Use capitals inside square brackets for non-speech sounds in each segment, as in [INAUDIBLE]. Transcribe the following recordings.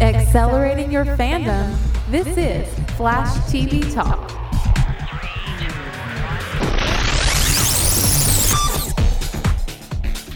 Accelerating your fandom, this is Flash TV Talk.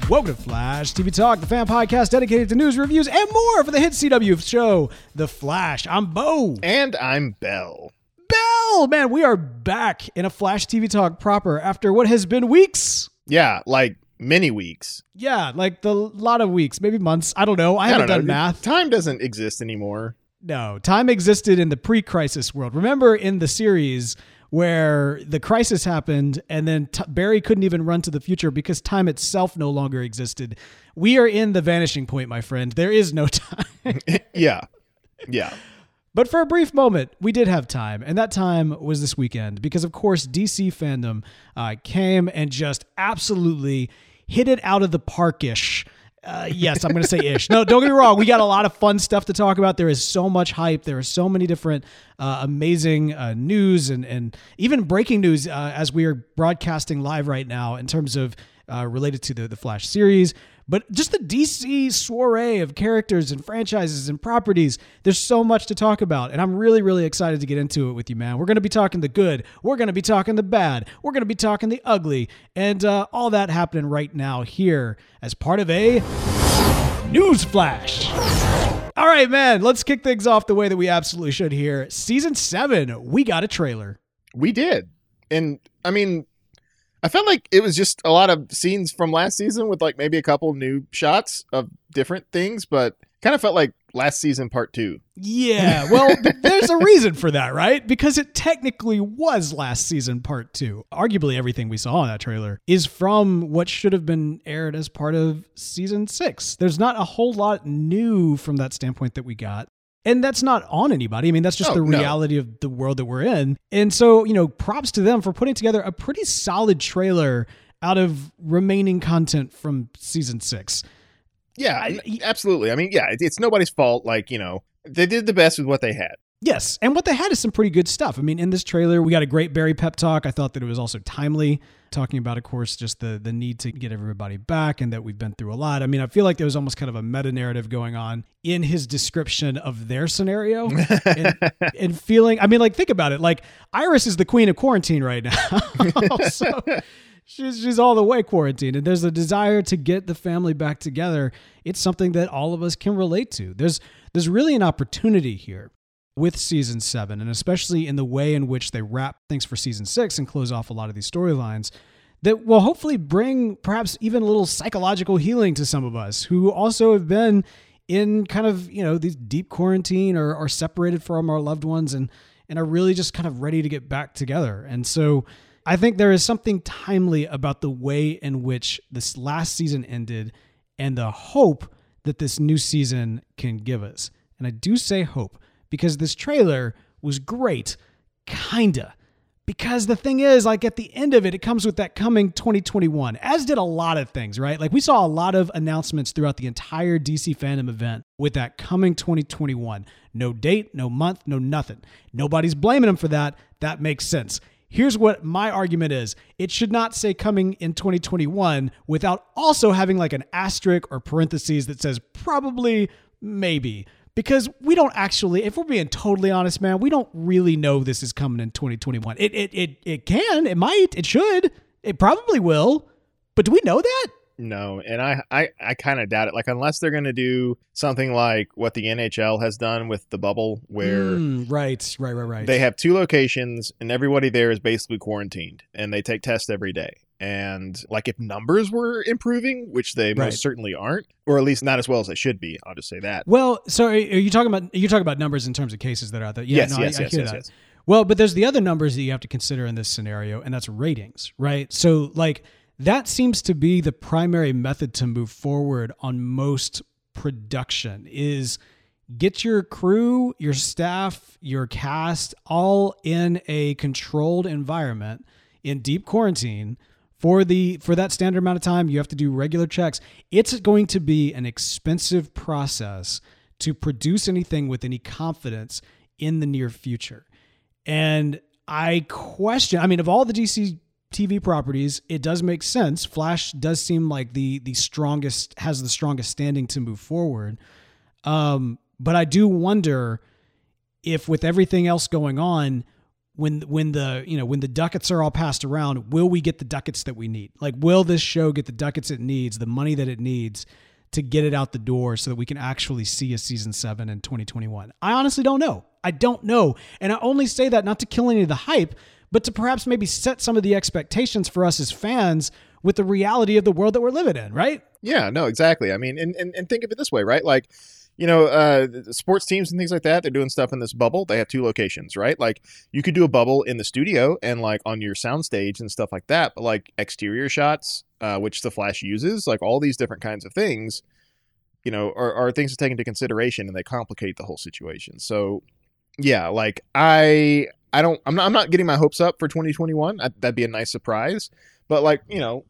Welcome to Flash TV Talk, the fan podcast dedicated to news, reviews, and more for the hit CW show, The Flash. I'm Bo. And I'm Bell. Bell! Man, we are back in a Flash TV Talk proper after what has been weeks. Yeah, like many weeks. Yeah, like the lot of weeks, maybe months. I don't know. I, haven't don't done know. math. Time doesn't exist anymore. No, time existed in the pre-crisis world. Remember in the series where the crisis happened and then t- Barry couldn't even run to the future because time itself no longer existed. We are in the vanishing point, my friend. There is no [LAUGHS] time. [LAUGHS] Yeah. Yeah. But for a brief moment, we did have time, and that time was this weekend because, of course, DC Fandome uh, came and just absolutely hit it out of the parkish. Uh, yes, I'm going to say ish. No, don't get me wrong. We got a lot of fun stuff to talk about. There is so much hype. There are so many different uh, amazing uh, news and, and even breaking news uh, as we are broadcasting live right now in terms of uh, related to the, the Flash series. But just the DC soiree of characters and franchises and properties, there's so much to talk about. And I'm really, really excited to get into it with you, man. We're going to be talking the good. We're going to be talking the bad. We're going to be talking the ugly. And uh, all that happening right now here as part of a news flash. All right, man, let's kick things off the way that we absolutely should here. Season seven, we got a trailer. We did. And I mean, I felt like it was just a lot of scenes from last season with like maybe a couple new shots of different things, but kind of felt like last season part two. Yeah, [LAUGHS] well, there's a reason for that, right? Because it technically was last season part two. Arguably, everything we saw in that trailer is from what should have been aired as part of season six. There's not a whole lot new from that standpoint that we got. And that's not on anybody. I mean, that's just Oh, the no. reality of the world that we're in. And so, you know, props to them for putting together a pretty solid trailer out of remaining content from season six. Yeah, I- absolutely. I mean, yeah, it's nobody's fault. Like, you know, they did the best with what they had. Yes, and what they had is some pretty good stuff. I mean, in this trailer, we got a great Barry pep talk. I thought that it was also timely, talking about, of course, just the the need to get everybody back and that we've been through a lot. I mean, I feel like there was almost kind of a meta narrative going on in his description of their scenario [LAUGHS] and, and feeling. I mean, like think about it. Like Iris is the queen of quarantine right now, [LAUGHS] so she's she's all the way quarantined, and there's a desire to get the family back together. It's something that all of us can relate to. There's there's really an opportunity here with season seven, and especially in the way in which they wrap things for season six and close off a lot of these storylines, that will hopefully bring perhaps even a little psychological healing to some of us who also have been in kind of you know these deep quarantine or are separated from our loved ones and and are really just kind of ready to get back together. And so I think there is something timely about the way in which this last season ended and the hope that this new season can give us. And I do say hope because this trailer was great, kinda. Because the thing is, like at the end of it, it comes with that coming 2021, as did a lot of things, right? Like we saw a lot of announcements throughout the entire DC Fandome event with that coming 2021. No date, no month, no nothing. Nobody's blaming them for that. That makes sense. Here's what my argument is it should not say coming in 2021 without also having like an asterisk or parentheses that says probably, maybe. Because we don't actually, if we're being totally honest, man, we don't really know this is coming in 2021. It, it, it, it can, it might, it should, it probably will. But do we know that? No, and I I, I kind of doubt it. Like unless they're going to do something like what the NHL has done with the bubble where Mm, right, right, right, right. they have two locations and everybody there is basically quarantined and they take tests every day. And like if numbers were improving, which they Right. most certainly aren't, or at least not as well as they should be, I'll just say that. Well, so are you talking about you talking about numbers in terms of cases that are out there? Yeah, yes, no, I- yes, I, yes, hear yes, that. yes. Well, but there's the other numbers that you have to consider in this scenario, and that's ratings, right? So, like, that seems to be the primary method to move forward on most production is get your crew, your staff, your cast all in a controlled environment in deep quarantine for the for that standard amount of time. You have to do regular checks. It's going to be an expensive process to produce anything with any confidence in the near future. And i question i mean of all the dc tv properties it does make sense flash does seem like the the strongest has the strongest standing to move forward um But I do wonder if with everything else going on, when when the you know when the ducats are all passed around, will we get the ducats that we need? Like, will this show get the ducats it needs, the money that it needs to get it out the door, so that we can actually see a season seven in 2021? I honestly don't know. I don't know, and I only say that not to kill any of the hype, but to perhaps maybe set some of the expectations for us as fans with the reality of the world that we're living in, right? Yeah, no, exactly. I mean, and, and, and think of it this way, right? Like, you know, uh, sports teams and things like that, they're doing stuff in this bubble. They have two locations, right? Like, you could do a bubble in the studio and like on your soundstage and stuff like that, but like exterior shots, uh, which the Flash uses, like all these different kinds of things, you know, are, are things to take into consideration and they complicate the whole situation. So, yeah, like I, I don't, I'm not, I'm not getting my hopes up for 2021. I, that'd be a nice surprise, but like, you know,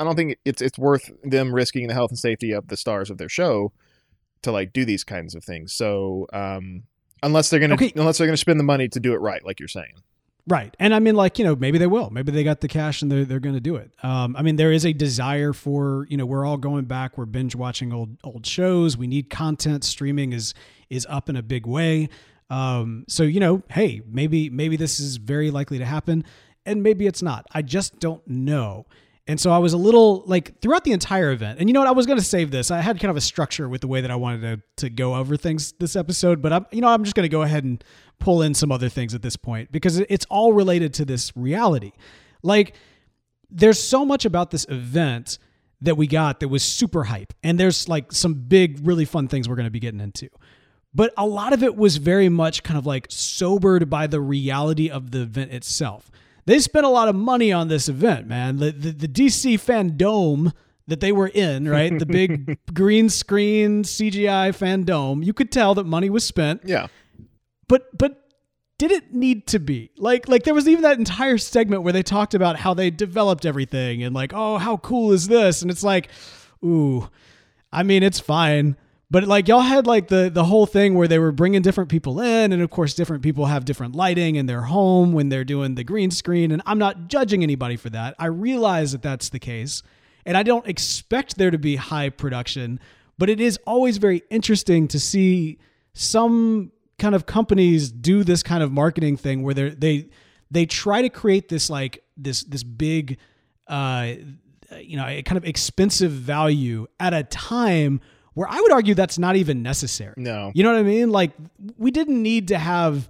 I don't think it's it's worth them risking the health and safety of the stars of their show to like do these kinds of things. So um, unless they're gonna Okay. unless they're gonna spend the money to do it right, like you're saying. Right. And I mean, like, you know, maybe they will. Maybe they got the cash and they're, they're going to do it. Um, I mean, there is a desire for, you know, we're all going back. We're binge watching old, old shows. We need content. Streaming is, is up in a big way. Um, so, you know, hey, maybe, maybe this is very likely to happen and maybe it's not. I just don't know. And so I was a little like throughout the entire event. And you know what? I was going to save this. I had kind of a structure with the way that I wanted to, to go over things this episode, but I'm, you know, I'm just going to go ahead and pull in some other things at this point because it's all related to this reality. Like, there's so much about this event that we got that was super hype. And there's like some big, really fun things we're going to be getting into. But a lot of it was very much kind of like sobered by the reality of the event itself. They spent a lot of money on this event, man. The, the, the DC Fandome that they were in, [LAUGHS] right? The big green screen CGI fandom. You could tell that money was spent Yeah. but but did it need to be like like there was even that entire segment where they talked about how they developed everything and like oh how cool is this and it's like ooh i mean it's fine but like y'all had like the the whole thing where they were bringing different people in and of course different people have different lighting in their home when they're doing the green screen and i'm not judging anybody for that. I realize that that's the case and i don't expect there to be high production but it is always very interesting to see some kind of companies do this kind of marketing thing where they they they try to create this like this this big uh you know a kind of expensive value at a time where I would argue that's not even necessary. No. You know what I mean? Like we didn't need to have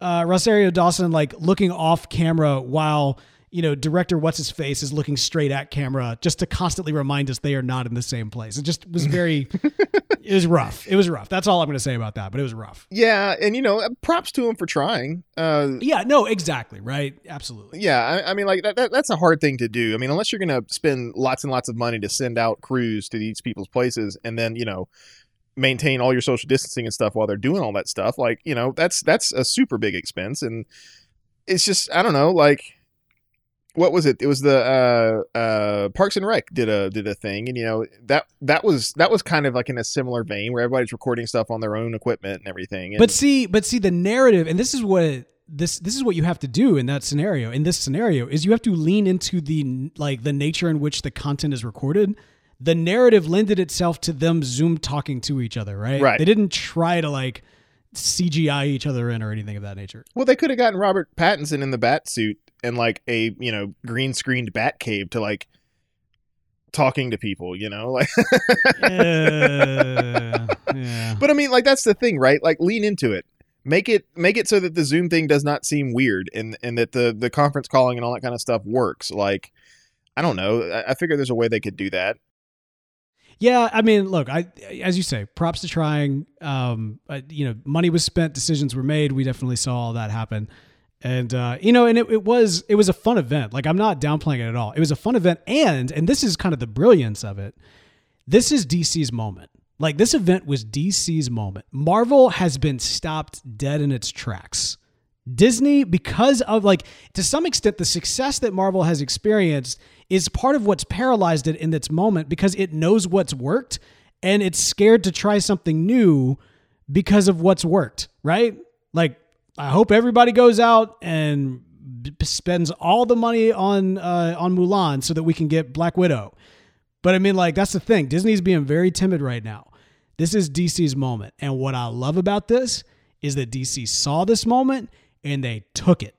uh Rosario Dawson like looking off camera while you know, director what's his face is looking straight at camera just to constantly remind us they are not in the same place. It just was very [LAUGHS] it was rough. It was rough. That's all I'm going to say about that, but it was rough. Yeah, and you know, props to him for trying. Uh, Yeah, no, exactly, right? Absolutely. yeah, I, I mean, like that, that. That's a hard thing to do. I mean, unless you're going to spend lots and lots of money to send out crews to these people's places, and then you know, maintain all your social distancing and stuff while they're doing all that stuff. Like, you know, that's that's a super big expense, and it's just I don't know, like. What was it? It was the uh, uh, Parks and Rec did a did a thing, and you know that that was that was kind of like in a similar vein where everybody's recording stuff on their own equipment and everything. And, But see, but see the narrative and this is what this this is what you have to do in that scenario. In this scenario is you have to lean into the like the nature in which the content is recorded. The narrative lended itself to them Zoom talking to each other, right? Right. They didn't try to like CGI each other in or anything of that nature. Well, they could have gotten Robert Pattinson in the bat suit and like a you know green screened bat cave to like talking to people, you know, [LAUGHS] like. Yeah. but I mean, like that's the thing, right? Like lean into it. Make it make it so that the Zoom thing does not seem weird, and and that the the conference calling and all that kind of stuff works. Like, I don't know. I, I figure there's a way they could do that. Yeah, I mean, look, I as you say, props to trying. Um, you know, money was spent, decisions were made. We definitely saw all that happen, and uh, you know, and it, it was it was a fun event. Like I'm not downplaying it at all. It was a fun event, and and this is kind of the brilliance of it. This is DC's moment. Like this event was DC's moment. Marvel has been stopped dead in its tracks. Disney, because of like to some extent, the success that Marvel has experienced is part of what's paralyzed it in its moment because it knows what's worked and it's scared to try something new because of what's worked, right? Like, I hope everybody goes out and spends all the money on uh, on Mulan so that we can get Black Widow. But I mean, like, that's the thing. Disney's being very timid right now. This is DC's moment. And what I love about this is that DC saw this moment and they took it.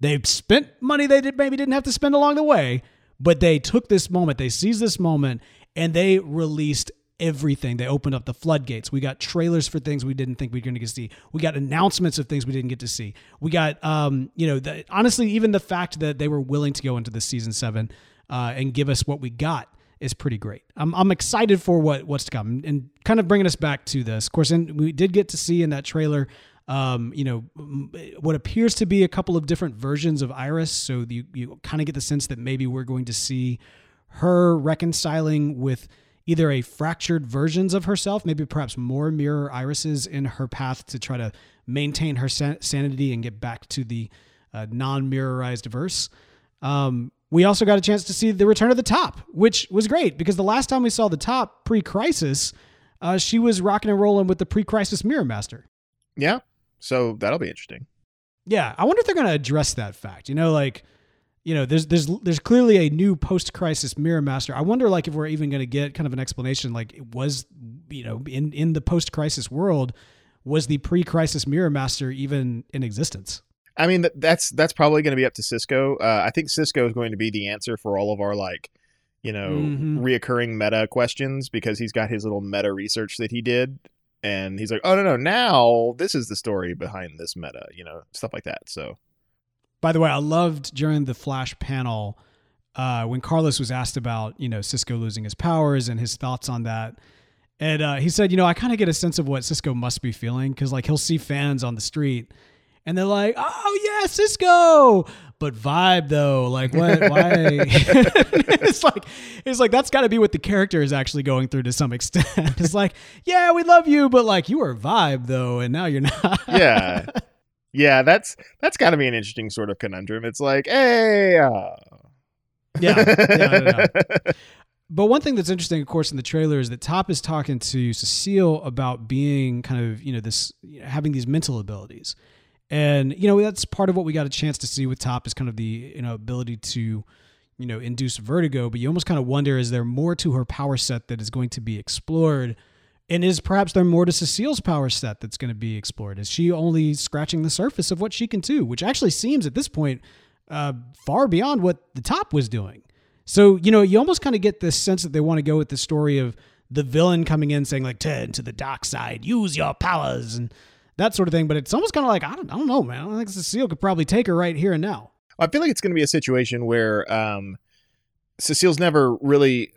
They spent money they did, maybe didn't have to spend along the way, but they took this moment, they seized this moment, and they released everything. They opened up the floodgates. We got trailers for things we didn't think we were going to get to see. We got announcements of things we didn't get to see. We got, um, you know, the, honestly, even the fact that they were willing to go into the season seven uh, and give us what we got is pretty great. I'm, I'm excited for what what's to come and kind of bringing us back to this. Of course, and we did get to see in that trailer, um, you know, what appears to be a couple of different versions of Iris. So you you kind of get the sense that maybe we're going to see her reconciling with either a fractured versions of herself, maybe perhaps more mirror irises in her path to try to maintain her san- sanity and get back to the uh, non-mirrorized verse. Um, we also got a chance to see the return of the top, which was great because the last time we saw the top pre-crisis, uh, she was rocking and rolling with the pre-crisis Mirror Master. Yeah, so that'll be interesting. Yeah, I wonder if they're going to address that fact. You know, like you know, there's there's there's clearly a new post-crisis Mirror Master. I wonder, like, if we're even going to get kind of an explanation. Like, was you know, in in the post-crisis world, was the pre-crisis Mirror Master even in existence? I mean, that's that's probably going to be up to Cisco. Uh, I think Cisco is going to be the answer for all of our like, you know, mm-hmm. reoccurring meta questions because he's got his little meta research that he did, and he's like, oh no no, now this is the story behind this meta, you know, stuff like that. So by the way, I loved during the Flash panel uh, when Carlos was asked about you know Cisco losing his powers and his thoughts on that. And uh, he said, you know, I kind of get a sense of what Cisco must be feeling because like he'll see fans on the street and they're like, "Oh yeah, Cisco," but vibe though, like what? [LAUGHS] Why? [LAUGHS] it's like it's like that's got to be what the character is actually going through to some extent. [LAUGHS] it's like, yeah, we love you, but like you were vibe though, and now you're not. yeah, yeah, that's that's got to be an interesting sort of conundrum. It's like, hey, uh... yeah, yeah But one thing that's interesting, of course, in the trailer is that Top is talking to Cecile about being kind of, you know, this having these mental abilities, and you know that's part of what we got a chance to see with Top is kind of the you know ability to, you know, induce vertigo. But you almost kind of wonder, is there more to her power set that is going to be explored? And is perhaps there more to Cecile's power set that's going to be explored? Is she only scratching the surface of what she can do, which actually seems at this point uh, far beyond what the top was doing? So, you know, you almost kind of get this sense that they want to go with the story of the villain coming in saying, like, turn to the dark side, use your powers, and that sort of thing. But it's almost kind of like, I don't, I don't know, man. I think Cecile could probably take her right here and now. I feel like it's going to be a situation where um, Cecile's never really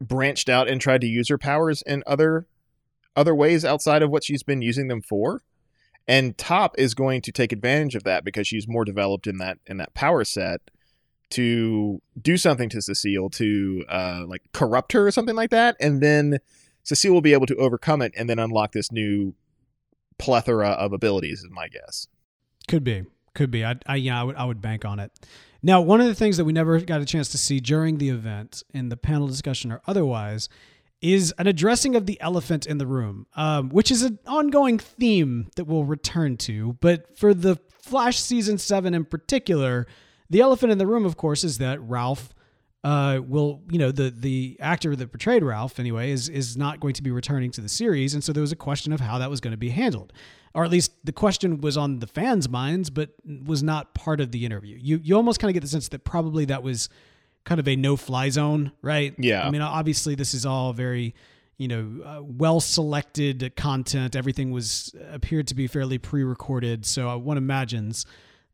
branched out and tried to use her powers in other other ways outside of what she's been using them for. And Top is going to take advantage of that because she's more developed in that in that power set to do something to Cecile to uh, like corrupt her or something like that, and then Cecile will be able to overcome it and then unlock this new plethora of abilities. Is my guess. Could be, could be. I, I yeah, I would, I would bank on it. Now, one of the things that we never got a chance to see during the event in the panel discussion or otherwise is an addressing of the elephant in the room, um, which is an ongoing theme that we'll return to. But for the Flash season seven in particular, the elephant in the room, of course, is that Ralph uh, will, you know, the the actor that portrayed Ralph anyway is is not going to be returning to the series, and so there was a question of how that was going to be handled, or at least the question was on the fans' minds, but was not part of the interview. You you almost kind of get the sense that probably that was kind of a no fly zone, right? Yeah. I mean, obviously, this is all very, you know, uh, well selected content. Everything was appeared to be fairly pre recorded. So one imagines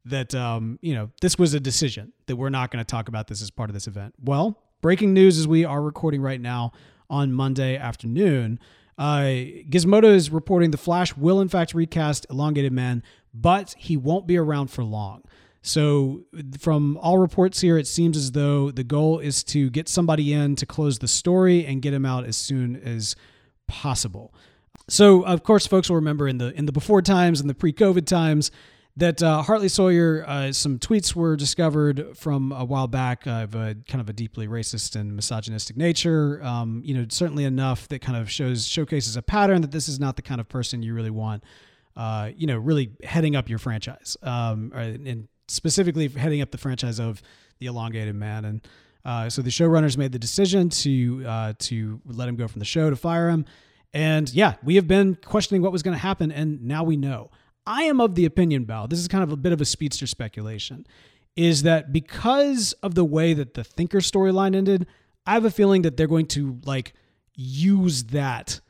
that, um, you know, this was a decision that we're not going to talk about this as part of this event. Well, breaking news as we are recording right now on Monday afternoon. Uh, Gizmodo is reporting the Flash will in fact recast Elongated Man, but he won't be around for long. So, from all reports here, it seems as though the goal is to get somebody in to close the story and get him out as soon as possible. So, of course, folks will remember in the in the before times and the pre-COVID times that uh, Hartley Sawyer, uh, some tweets were discovered from a while back of a kind of a deeply racist and misogynistic nature. Um, you know, certainly enough that kind of shows showcases a pattern that this is not the kind of person you really want. Uh, you know, really heading up your franchise um, and specifically heading up the franchise of the Elongated Man. And uh, so the showrunners made the decision to uh, to let him go from the show to fire him. And yeah, we have been questioning what was going to happen, and now we know. I am of the opinion, Bell, this is kind of a bit of a speedster speculation, is that because of the way that the Thinker storyline ended, I have a feeling that they're going to like use that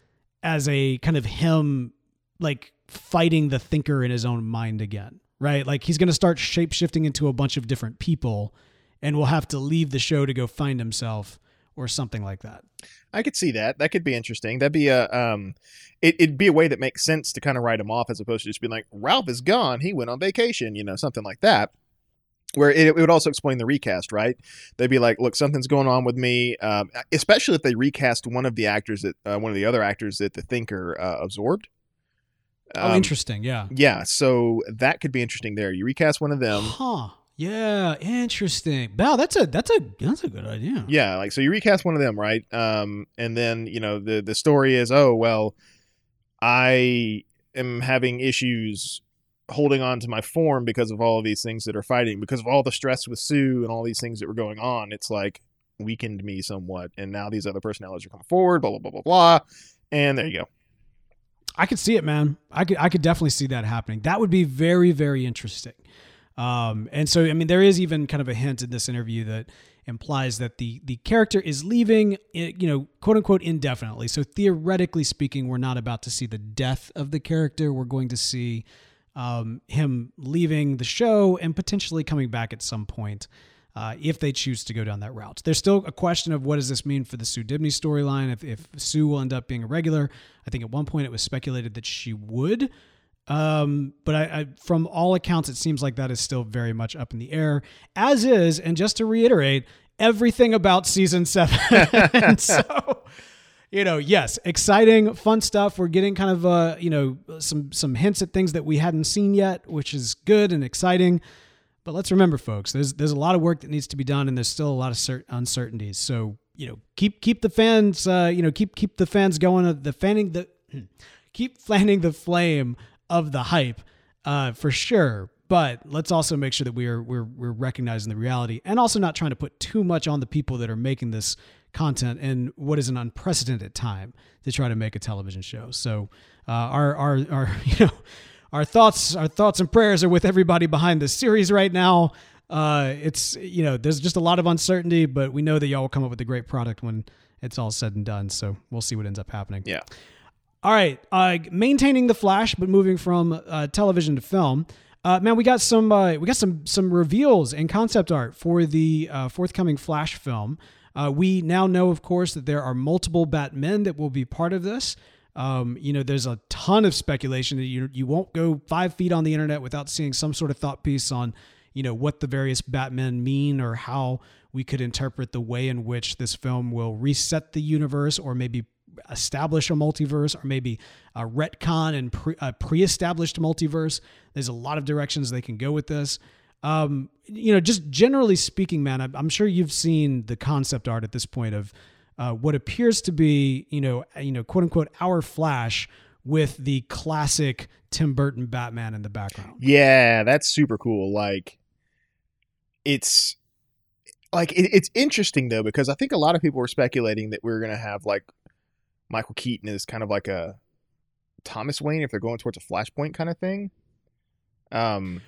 as a kind of him like fighting the Thinker in his own mind again, right? Like he's going to start shape shifting into a bunch of different people and will have to leave the show to go find himself or something like that. I could see that. That could be interesting. That'd be a um, it, it'd be a way that makes sense to kind of write him off as opposed to just being like Ralph is gone. He went on vacation. You know, something like that. Where it, it would also explain the recast, right? They'd be like, "Look, something's going on with me." Um, especially if they recast one of the actors that uh, one of the other actors that the Thinker uh, absorbed. oh, Um, interesting. Yeah. Yeah, so that could be interesting. There, you recast one of them. Huh. Yeah. Interesting. Wow. That's a that's a that's a good idea. Yeah, like so you recast one of them, right? Um, and then you know the the story is, oh well, I am having issues holding on to my form because of all of these things that are fighting, because of all the stress with Sue and all these things that were going on. It's like weakened me somewhat, and now these other personalities are coming forward. Blah blah blah blah blah, and there you go. I could see it, man. I could I could definitely see that happening. That would be very very interesting. Um, and so I mean, there is even kind of a hint in this interview that implies that the the character is leaving, you know, quote unquote indefinitely. So theoretically speaking, we're not about to see the death of the character. We're going to see um, him leaving the show and potentially coming back at some point. Uh, if they choose to go down that route. There's still a question of what does this mean for the Sue Dibney storyline, if, if Sue will end up being a regular. I think at one point it was speculated that she would. Um, but I, I, from all accounts, it seems like that is still very much up in the air, as is, and just to reiterate, everything about season [LAUGHS] seven. so, you know, yes, exciting, fun stuff. We're getting kind of, uh, you know, some some hints at things that we hadn't seen yet, which is good and exciting. But let's remember, folks, there's there's a lot of work that needs to be done, and there's still a lot of cert- uncertainties. So you know, keep keep the fans, uh, you know, keep keep the fans going. uh, The fanning the [CLEARS THROAT] keep fanning the flame of the hype, uh, for sure. But let's also make sure that we are we're we're recognizing the reality, and also not trying to put too much on the people that are making this content in what is an unprecedented time to try to make a television show. So uh, our our our [LAUGHS] you know our thoughts our thoughts and prayers are with everybody behind this series right now. Uh, it's you know there's just a lot of uncertainty, but we know that y'all will come up with a great product when it's all said and done. So we'll see what ends up happening. Yeah. All right, uh, maintaining the flash, but moving from uh, television to film. Uh, man, we got some uh, we got some some reveals and concept art for the uh, forthcoming Flash film. Uh, we now know, of course, that there are multiple Batmen that will be part of this. Um, you know, there's a ton of speculation that you you won't go five feet on the internet without seeing some sort of thought piece on you know what the various Batmen mean or how we could interpret the way in which this film will reset the universe or maybe establish a multiverse or maybe a retcon and pre, a pre-established multiverse. There's a lot of directions they can go with this. Um, you know, just generally speaking, man, I'm, sure you've seen the concept art at this point of uh, what appears to be, you know, you know, quote unquote, our Flash with the classic Tim Burton Batman in the background. Yeah, that's super cool. Like, it's like it, it's interesting though because I think a lot of people were speculating that we are gonna have like Michael Keaton is kind of like a Thomas Wayne if they're going towards a Flashpoint kind of thing. Um,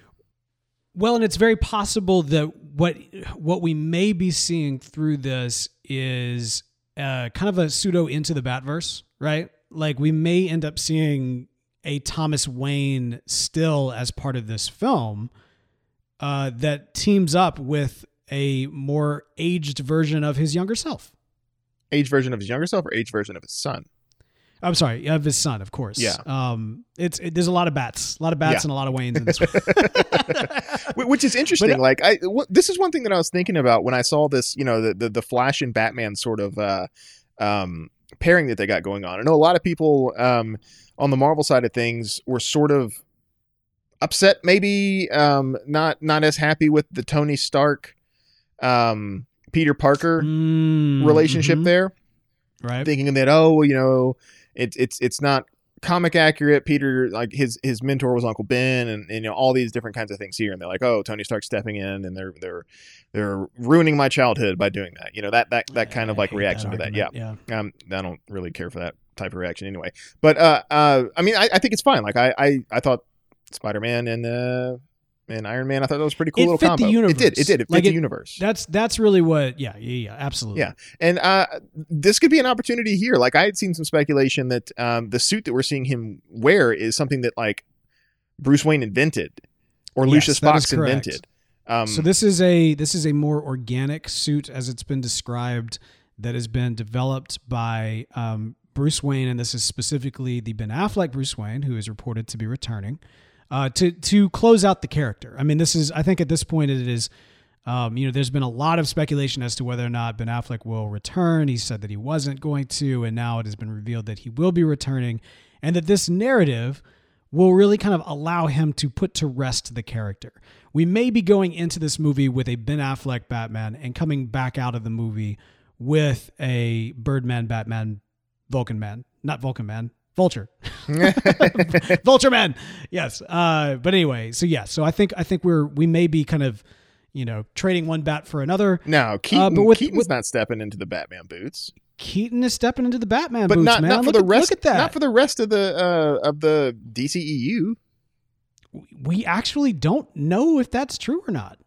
Well, and it's very possible that what what we may be seeing through this is uh, kind of a pseudo into the Batverse, right? Like we may end up seeing a Thomas Wayne still as part of this film uh, that teams up with a more aged version of his younger self. Age version of his younger self or age version of his son. I'm sorry, of his son, of course. Yeah. Um, it's it, there's a lot of bats, a lot of bats, Yeah. and a lot of Waynes in this [LAUGHS] one. Which is interesting. But- like I, this is one thing that I was thinking about when I saw this. You know, the the, the Flash and Batman sort of uh, um, pairing that they got going on. I know a lot of people um, on the Marvel side of things were sort of upset, maybe um, not not as happy with the Tony Stark, um, Peter Parker Mm, relationship there right? thinking that oh you know it's it's it's not comic accurate peter like his his mentor was uncle ben and, and you know all these different kinds of things here and they're like oh tony stark stepping in and they're they're they're ruining my childhood by doing that you know that that that kind of like reaction to that yeah yeah. um i don't really care for that type of reaction anyway. But uh, uh, I mean, I, I think it's fine. Like I, I, I thought Spider Man and uh, and Iron Man, I thought that was pretty cool It little fit combo. the universe. It did. It did. It fit Like the universe. That's that's really what. Yeah, yeah, yeah. Absolutely. Yeah. And uh, this could be an opportunity here. Like I had seen some speculation that um, the suit that we're seeing him wear is something that like Bruce Wayne invented or Yes, Lucius Fox invented. Um, so this is a this is a more organic suit as it's been described that has been developed by um, Bruce Wayne, and this is specifically the Ben Affleck Bruce Wayne, who is reported to be returning uh, to to close out the character. I mean, this is I think at this point it is. Um, you know, there's been a lot of speculation as to whether or not Ben Affleck will return. He said that he wasn't going to, and now it has been revealed that he will be returning, and that this narrative will really kind of allow him to put to rest the character. We may be going into this movie with a Ben Affleck Batman and coming back out of the movie with a Birdman Batman Vulcan Man, not Vulcan Man, Vulture. [LAUGHS] Vulture Man. Yes. Uh, but anyway, so yeah, so I think I think we're we may be kind of, you know, trading one bat for another. no, Keaton, but with- Keaton's with- not stepping into the Batman boots, Keaton is stepping into the Batman but boots, not man. not for look the at, rest. Look at that. Not for the rest of the uh, of the DCEU. we actually don't know if that's true or not.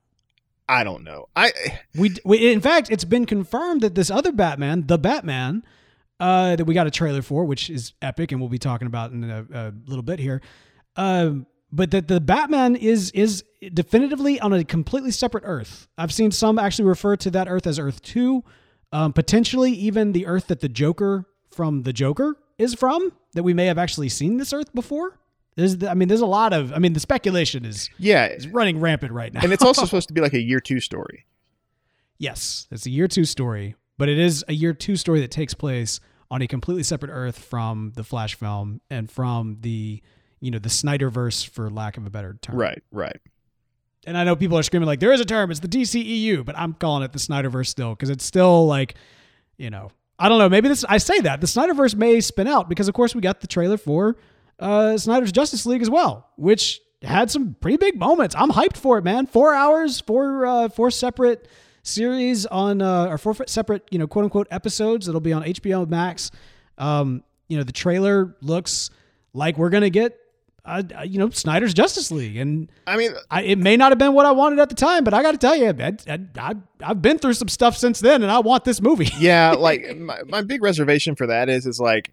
I don't know. I We, we in fact, it's been confirmed that this other Batman, the Batman, uh, that we got a trailer for, which is epic, and we'll be talking about in a, a little bit here. Um, but that the Batman is is definitively on a completely separate Earth. I've seen some actually refer to that Earth as Earth Two, um, potentially even the Earth that the Joker from the Joker is from. That we may have actually seen this Earth before. There's, I mean, there's a lot of, I mean, the speculation is yeah, is running rampant right now. and it's also [LAUGHS] supposed to be like a year two story. Yes, it's a year two story, but it is a year two story that takes place on a completely separate Earth from the Flash film and from the you know the Snyderverse, for lack of a better term. Right, right. And I know people are screaming like there is a term, it's the DCEU, but I'm calling it the Snyderverse still because it's still like you know I don't know maybe this I say that the Snyderverse may spin out because of course we got the trailer for uh, Snyder's Justice League as well, which had some pretty big moments. I'm hyped for it, man. Four hours, four uh, four separate series on uh, or four separate you know quote unquote episodes that'll be on HBO Max. Um, you know the trailer looks like we're gonna get uh, you know Snyder's Justice League, and I mean, I, it may not have been what I wanted at the time, but I got to tell you, I, I, I, I've been through some stuff since then, and I want this movie. yeah, [LAUGHS] like my, my big reservation for that is is like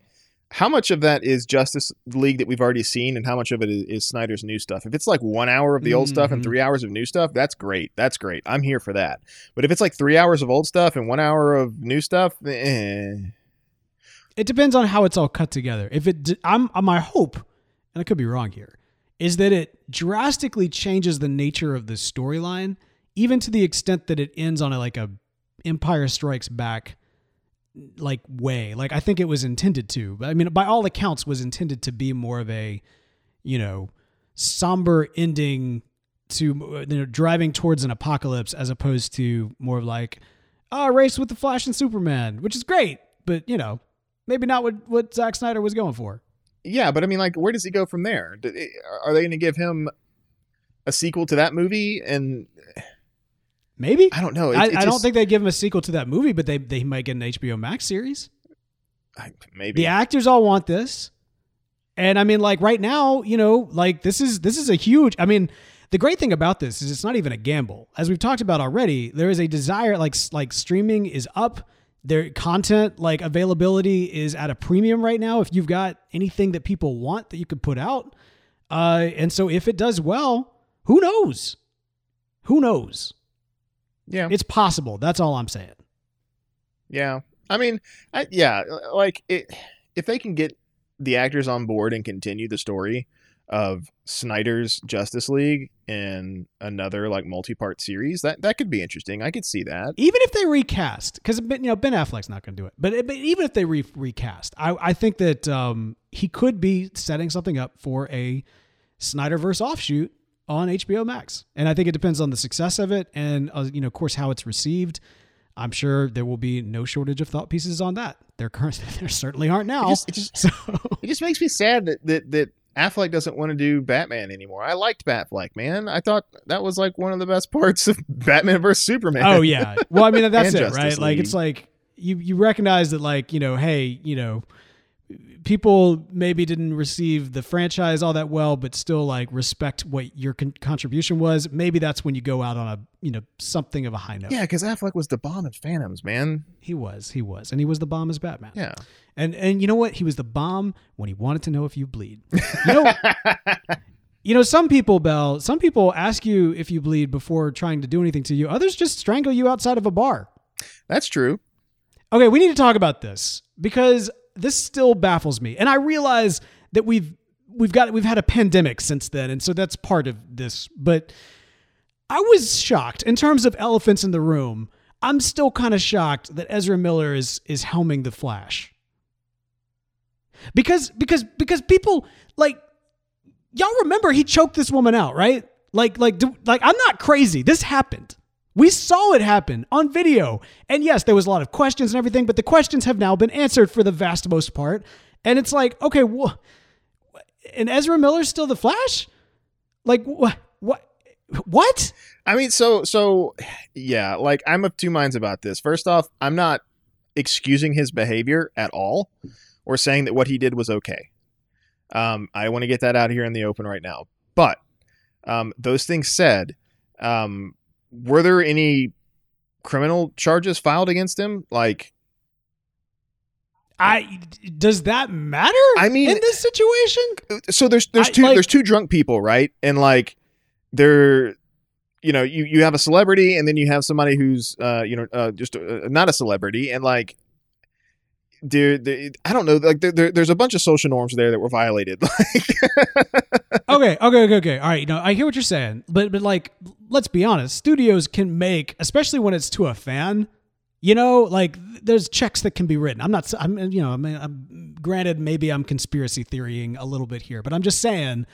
how much of that is Justice League that we've already seen, and how much of it is, is Snyder's new stuff? If it's like one hour of the old stuff and Mhm. three hours of new stuff, that's great. That's great. I'm here for that. But if it's like three hours of old stuff and one hour of new stuff, eh. It depends on how it's all cut together. If it, I'm, uh, my hope, and I could be wrong here, is that it drastically changes the nature of the storyline, even to the extent that it ends on a like a Empire Strikes Back like way. Like I think it was intended to. But I mean, by all accounts, was intended to be more of a, you know, somber ending to uh, you know driving towards an apocalypse as opposed to more of like a race with the Flash and Superman, which is great, but you know, maybe not what what Zack Snyder was going for. yeah. But I mean, like, where does he go from there? Eh, Are they going to give him a sequel to that movie? And eh, Maybe. I don't know. It- I, it I don't think they give him a sequel to that movie, but they they might get an HBO Max series. I- maybe. The actors all want this. And I mean like right now, you know, like this is this is a huge I mean, the great thing about this is it's not even a gamble. As we've talked about already, there is a desire like like streaming is up. Their content like availability is at a premium right now if you've got anything that people want that you could put out. Uh and so if it does well, who knows? Who knows? Yeah. It's possible. That's all I'm saying. Yeah. I mean, I, yeah, like it, if they can get the actors on board and continue the story of Snyder's Justice League in another like multi-part series, that that could be interesting. I could see that. even if they recast, because you know Ben Affleck's not going to do it, but, but even if they re- recast, I, I think that um, he could be setting something up for a Snyderverse offshoot on HBO Max, and I think it depends on the success of it, and uh, you know, of course, how it's received. I'm sure there will be no shortage of thought pieces on that. There currently [LAUGHS] there certainly aren't It now. just, it just so [LAUGHS] it just makes me sad that that that Affleck doesn't want to do Batman anymore. I liked Batfleck, man. I thought that was like one of the best [LAUGHS] parts of Batman vs Superman. oh yeah. Well, I mean that's it, Justice right? Like it's like you you recognize that like you know, hey, you know, people maybe didn't receive the franchise all that well, but still like respect what your con- contribution was. Maybe that's when you go out on a you know something of a high note. Yeah, because Affleck was the bomb in Phantoms, man. He was, he was, and he was the bomb as Batman. Yeah. And and you know what? He was the bomb when he wanted to know if you bleed. You know, [LAUGHS] you know, some people, Bell, some people ask you if you bleed before trying to do anything to you. Others just strangle you outside of a bar. That's true. Okay, we need to talk about this because this still baffles me. And I realize that we've we've got we've had a pandemic since then, and so that's part of this. But I was shocked in terms of elephants in the room. I'm still kind of shocked that Ezra Miller is is helming the Flash. Because because because people like y'all remember he choked this woman out, right? Like like do, like I'm not crazy. This happened. We saw it happen on video. And yes, there was a lot of questions and everything, but the questions have now been answered for the vast most part. And it's like, okay, wh- and Ezra Miller's still the Flash? Like what what what? I mean, so so yeah, like I'm of two minds about this. First off, I'm not excusing his behavior at all or saying that what he did was okay. Um, I want to get that out here in the open right now. But um, those things said, um, were there any criminal charges filed against him? Like, I does that matter? I mean- in this situation, so there's there's I- two like- there's two drunk people, right? And like they're you know you you have a celebrity and then you have somebody who's uh you know uh, just uh, not a celebrity and like dude I don't know like there, there's a bunch of social norms there that were violated [LAUGHS] like okay, okay, okay, okay. All right, no, I hear what you're saying, but but like, let's be honest, studios can make, especially when it's to a fan. You know, like there's checks that can be written. I'm not, I'm you know, I mean, I'm, granted, maybe I'm conspiracy theorying a little bit here, but I'm just saying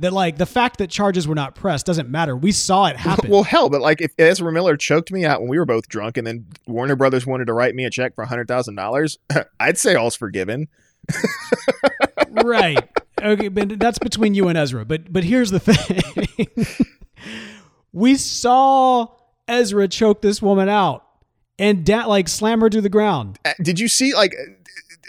that like the fact that charges were not pressed doesn't matter. We saw it [LAUGHS] happen. well hell but like if Ezra Miller choked me out when we were both drunk and then Warner Brothers wanted to write me a check for hundred thousand dollars [LAUGHS] I'd say all's forgiven [LAUGHS] right. Okay, but that's between you and Ezra. But but here's the thing. we saw Ezra choke this woman out and da- like slam her to the ground. Uh, did you see like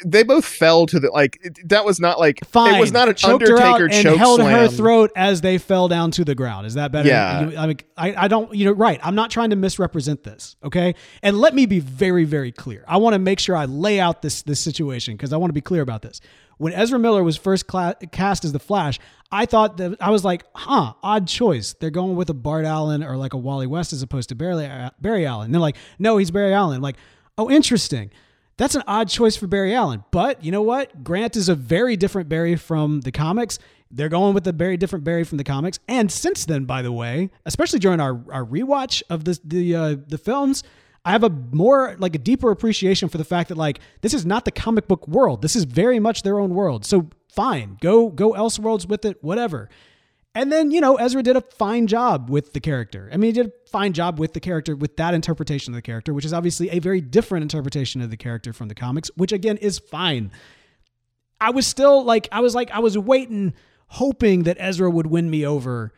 they both fell to the like it- that was not like Fine. it was not an Choked her out Undertaker and choke held slam. her throat as they fell down to the ground. Is that better? Yeah. You- I mean, I, I don't. You know, right? I'm not trying to misrepresent this. Okay. And let me be very, very clear. I want to make sure I lay out this this situation because I want to be clear about this. When Ezra Miller was first cla- cast as the Flash, I thought that I was like, huh, odd choice. They're going with a Bart Allen or like a Wally West as opposed to Barry, uh, Barry Allen. And they're like, no, he's Barry Allen. I'm like, oh, interesting. That's an odd choice for Barry Allen. But you know what? Grant is a very different Barry from the comics. They're going with a very different Barry from the comics. And since then, by the way, especially during our, our rewatch of the the uh, the films, I have a more like a deeper appreciation for the fact that like this is not the comic book world. This is very much their own world. So fine, go go Elseworlds with it, whatever. And then, you know, Ezra did a fine job with the character. I mean, he did a fine job with the character, with that interpretation of the character, which is obviously a very different interpretation of the character from the comics, which again is fine. I was still like, I was like, I was waiting, hoping that Ezra would win me over.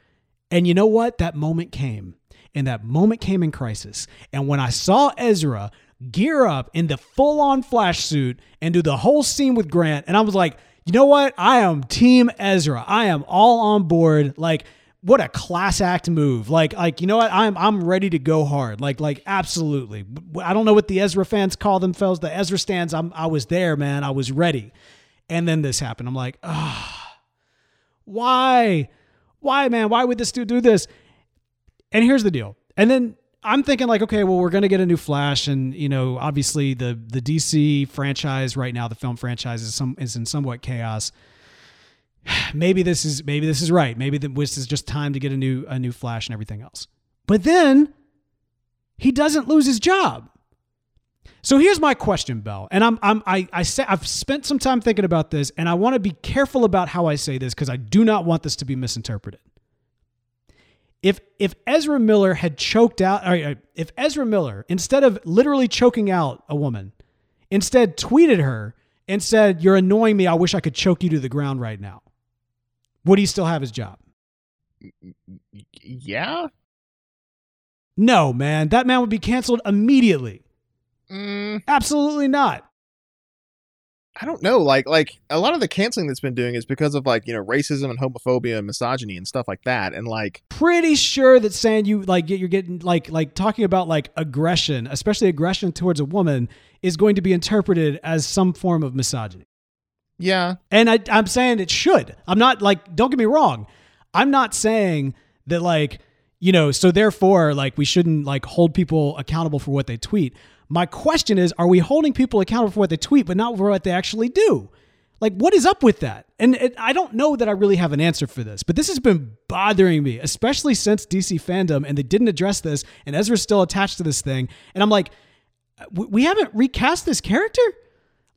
And you know what? That moment came. And that moment came in Crisis. And when I saw Ezra gear up in the full on flash suit and do the whole scene with Grant, and I was like, you know what? I am Team Ezra. I am all on board. Like, what a class act move. Like, like you know what? I'm I'm ready to go hard. Like, like absolutely. I don't know what the Ezra fans call themselves. The Ezra stands. I'm I was there, man. I was ready. And then this happened. I'm like, ah, why? Why, man? Why would this dude do this? And here's the deal. And then I'm thinking like, okay, well, we're gonna get a new Flash, and you know, obviously the the DC franchise right now, the film franchise is some is in somewhat chaos. [SIGHS] Maybe this is maybe this is right. Maybe this is just time to get a new a new Flash and everything else. But then he doesn't lose his job. So here's my question, Bell, and I'm I'm I I say I've spent some time thinking about this, and I want to be careful about how I say this because I do not want this to be misinterpreted. If if Ezra Miller had choked out, or if Ezra Miller instead of literally choking out a woman, instead tweeted her and said, "You're annoying me. I wish I could choke you to the ground right now," would he still have his job? yeah No, man. That man would be canceled immediately. Mm, Absolutely not. I don't know. Like like a lot of the canceling that's been doing is because of like you know racism and homophobia and misogyny and stuff like that. And like pretty sure that saying you like you're getting like like talking about like aggression, especially aggression towards a woman, is going to be interpreted as some form of misogyny. yeah, And I, I'm saying it should. I'm not like, don't get me wrong. I'm not saying that like, you know, so therefore like we shouldn't like hold people accountable for what they tweet. My question is, are we holding people accountable for what they tweet, but not for what they actually do? Like, what is up with that? And it, I don't know that I really have an answer for this, but this has been bothering me, especially since DC Fandome and they didn't address this, and Ezra's still attached to this thing. And I'm like, we haven't recast this character?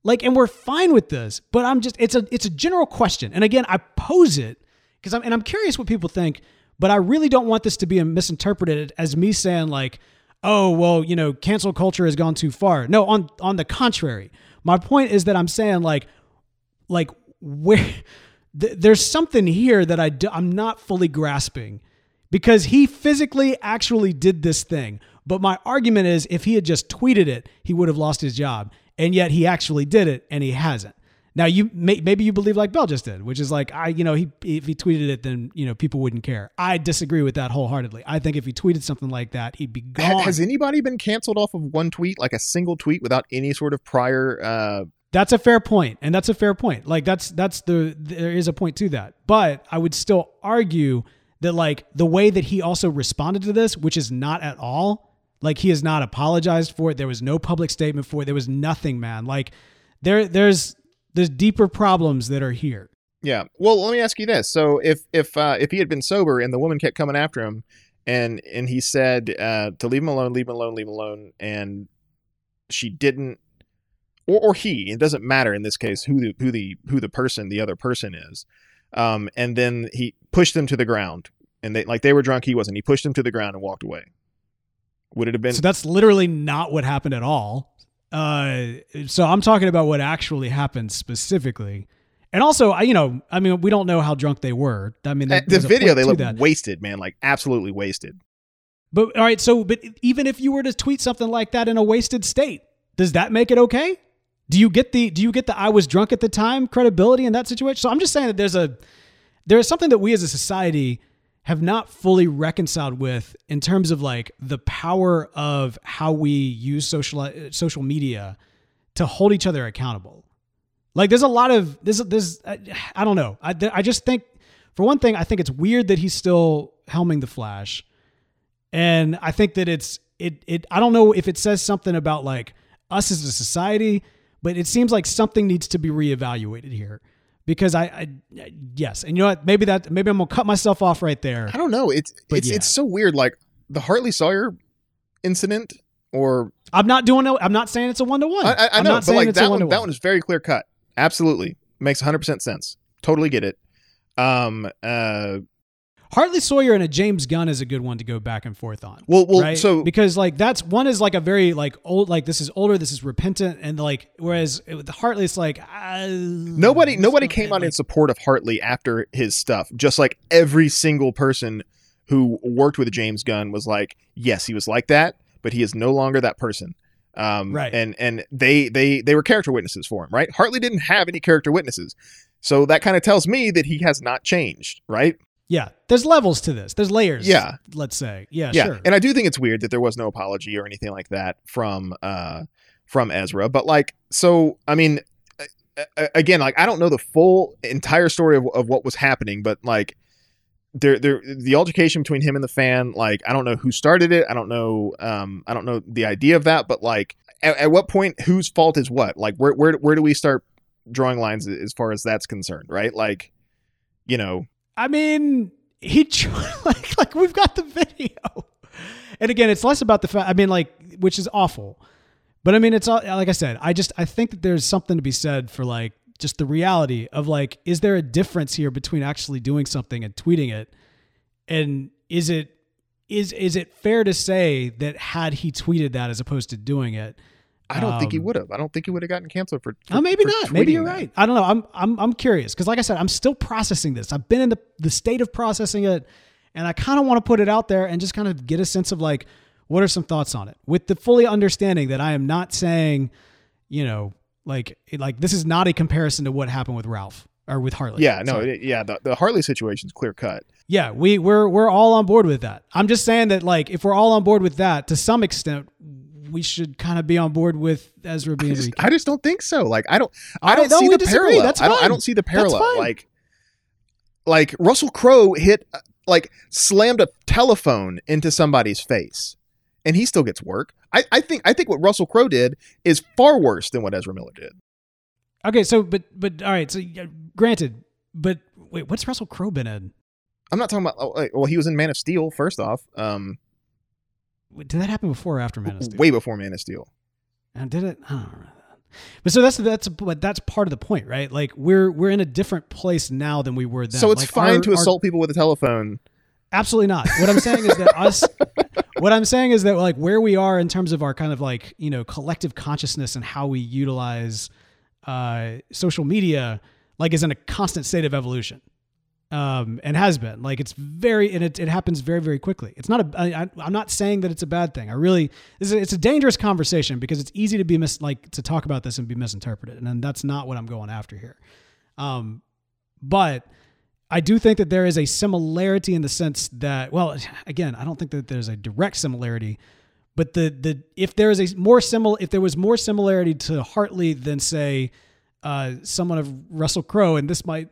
like and we're fine with this but i'm just it's a it's a general question and again i pose it because i'm and i'm curious what people think but i really don't want this to be misinterpreted as me saying like oh well you know cancel culture has gone too far no on on the contrary my point is that i'm saying like like where [LAUGHS] th- there's something here that I do, i'm not fully grasping because he physically actually did this thing. But my argument is if he had just tweeted it, he would have lost his job. And yet he actually did it and he hasn't. Now you may, maybe you believe like Bell just did, which is like I you know he if he tweeted it then you know people wouldn't care. I disagree with that wholeheartedly. I think if he tweeted something like that, he'd be gone. has anybody been canceled off of one tweet, like a single tweet, without any sort of prior? uh That's a fair point, and that's a fair point. Like that's that's the there is a point to that. But I would still argue that like the way that he also responded to this, which is not at all like he has not apologized for it. There was no public statement for it. There was nothing, man. Like there there's there's deeper problems that are here. Yeah. Well, let me ask you this: so if if uh, if he had been sober and the woman kept coming after him, and and he said uh, to leave him alone, leave him alone, leave him alone, and she didn't, or or he, it doesn't matter in this case who the who the who the person the other person is, um, and then he pushed them to the ground, and they like they were drunk, he wasn't. He pushed them to the ground and walked away. Would it have been? So that's literally not what happened at all. Uh, so I'm talking about what actually happened specifically. And also, I you know, I mean, we don't know how drunk they were. I mean, the video they look that. wasted, man, like absolutely wasted. But all right, so but even if you were to tweet something like that in a wasted state, does that make it okay? Do you get the do you get the I was drunk at the time credibility in that situation? So I'm just saying that there's a there is something that we as a society have not fully reconciled with in terms of like the power of how we use social uh, social media to hold each other accountable. Like there's a lot of this there's I, uh, I don't know. I I just think for one thing I think it's weird that he's still helming the Flash. And I think that it's it it I don't know if it says something about like us as a society, but it seems like something needs to be reevaluated here. Because I, I yes, and you know what? Maybe that maybe I'm gonna cut myself off right there. I don't know. It's But it's yeah. it's so weird. Like the Hartley Sawyer incident, or I'm not doing no. I'm not saying it's a one to one. I, I, I I'm know, not but saying like that one, one-to-one. that one is very clear cut. Absolutely makes 100 percent sense. Totally get it. Um. Uh. Hartley Sawyer and a James Gunn is a good one to go back and forth on. Well. Well. right? So because like that's one is like a very like old like this is older, this is repentant, and like whereas with Hartley it's like uh, nobody nobody came out like, in support of Hartley after his stuff. Just like every single person who worked with James Gunn was like, yes, he was like that, but he is no longer that person. Um, Right. And and they they they were character witnesses for him, right? Hartley didn't have any character witnesses, so that kind of tells me that he has not changed, right? Yeah, there's levels to this. There's layers. Yeah. let's say. Yeah, yeah sure. and i do think it's weird that there was no apology or anything like that from uh from ezra but like so i mean again like i don't know the full entire story of, of what was happening but like there there the altercation between him and the fan like i don't know who started it i don't know um i don't know the idea of that but like at, at what point whose fault is what like where where where do we start drawing lines as far as that's concerned right like you know I mean, he [LAUGHS] like like we've got the video, and again, it's less about the fact. I mean, like which is awful, but I mean, it's all like I said. I just I think that there's something to be said for like just the reality of like, is there a difference here between actually doing something and tweeting it, and is it is is it fair to say that had he tweeted that as opposed to doing it? I don't think he Um, would have i don't think he would have gotten canceled for, for Oh, maybe for not. Maybe you're that. right. I don't know. I'm I'm I'm curious because, like I said, I'm still processing this. I've been in the the state of processing it, and I kind of want to put it out there and just kind of get a sense of like, what are some thoughts on it, with the fully understanding that I am not saying, you know, Like, like this is not a comparison to what happened with Ralph or with Harley. Yeah, no, Sorry. yeah. The, the Harley situation's clear cut. Yeah, we we're we're all on board with that. I'm just saying that like if we're all on board with that, to some extent, we should kind of be on board with Ezra I being. just. I just don't think so. Like I don't I don't right, no, see we the disagree. parallel. That's I don't I don't see the parallel. fine. Like like Russell Crowe hit uh, like slammed a telephone into somebody's face and he still gets work. I, I think I think what Russell Crowe did is far worse than what Ezra Miller did. Okay, so but but all right, so uh, granted, but wait, what's Russell Crowe been in? I'm not talking about oh, well he was in Man of Steel first off. Um Did that happen before or after Man of Steel? way before Man of Steel. And did it? I don't remember that. But so that's that's but that's part of the point, right? Like we're we're in a different place now than we were then. So it's Like, fine our- to our- assault people with a telephone. Absolutely not. What I'm saying is that [LAUGHS] us. What I'm saying is that like where we are in terms of our kind of like you know collective consciousness and how we utilize uh, social media, like is in a constant state of evolution, um, and has been. Like it's very and it, it happens very very quickly. It's not a. I, I'm not saying that it's a bad thing. I really. It's a, it's a dangerous conversation because it's easy to be mis like to talk about this and be misinterpreted, and then that's not what I'm going after here. Um, but I do think that there is a similarity in the sense that, well, again, I don't think that there's a direct similarity, but the the if there is a more similar, if there was more similarity to Hartley than say uh, someone of Russell Crowe, and this might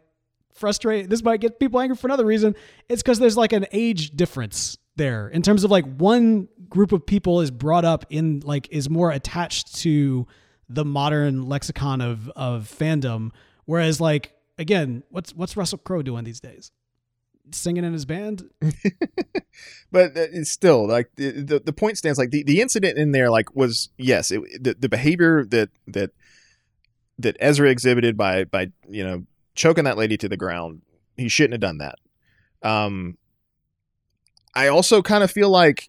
frustrate, this might get people angry for another reason. It's because there's like an age difference there in terms of like one group of people is brought up in like is more attached to the modern lexicon of of fandom, whereas like again, what's what's Russell Crowe doing these days? Singing in his band? [LAUGHS] but uh, it's still like the, the the point stands like the, the incident in there like was yes it, the, the behavior that that that Ezra exhibited by by you know choking that lady to the ground he shouldn't have done that um I also kind of feel like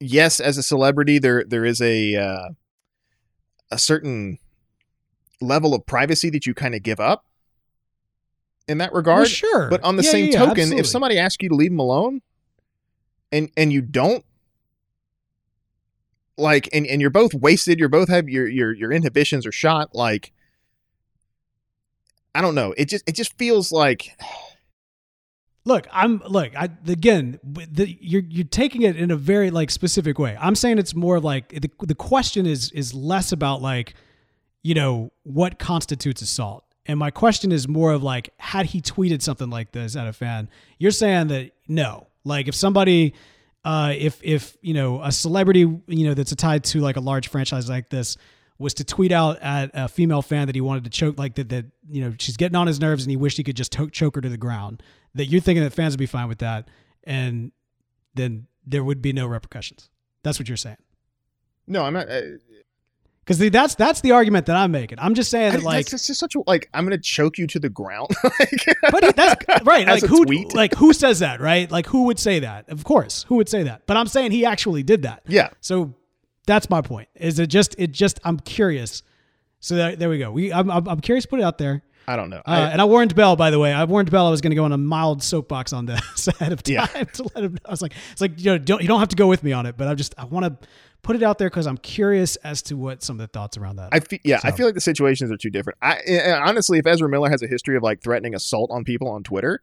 yes as a celebrity there there is a uh, a certain level of privacy that you kind of give up in that regard Well, sure. but on the Yeah, same yeah, yeah, token, absolutely. if somebody asks you to leave them alone and and you don't like and, and you're both wasted, you're both have your your your inhibitions are shot, like I don't know. It just it just feels like [SIGHS] look, I'm look. I again, the, you're you're taking it in a very like specific way. I'm saying it's more like the the question is is less about like, you know, what constitutes assault. And my question is more of like, had he tweeted something like this at a fan? You're saying that no. Like if somebody, uh, if if you know a celebrity, you know that's tied to like a large franchise like this, was to tweet out at a female fan that he wanted to choke, like that, that you know she's getting on his nerves and he wished he could just to- choke her to the ground. That you're thinking that fans would be fine with that, and then there would be no repercussions. That's what you're saying. no, I'm not. Uh, Because that's that's the argument that I'm making. I'm just saying I, that like, that's just such a like I'm gonna choke you to the ground. [LAUGHS] like, but that's [LAUGHS] right. Like who tweet. like who says that, right? Like who would say that? Of course, who would say that? But I'm saying he actually did that. yeah, So that's my point. Is it just it just I'm curious. So there, there we go. We I'm, I'm I'm curious to put it out there. I don't know. Uh, I, and I warned Bell, by the way. I warned Bell I was going to go on a mild soapbox on this [LAUGHS] ahead of time Yeah. to let him know. I was like, it's like you know, don't you don't have to go with me on it, but I just I want to put it out there because I'm curious as to what some of the thoughts around that. I feel yeah, I feel like the situations are too different. I and honestly, if Ezra Miller has a history of like threatening assault on people on Twitter,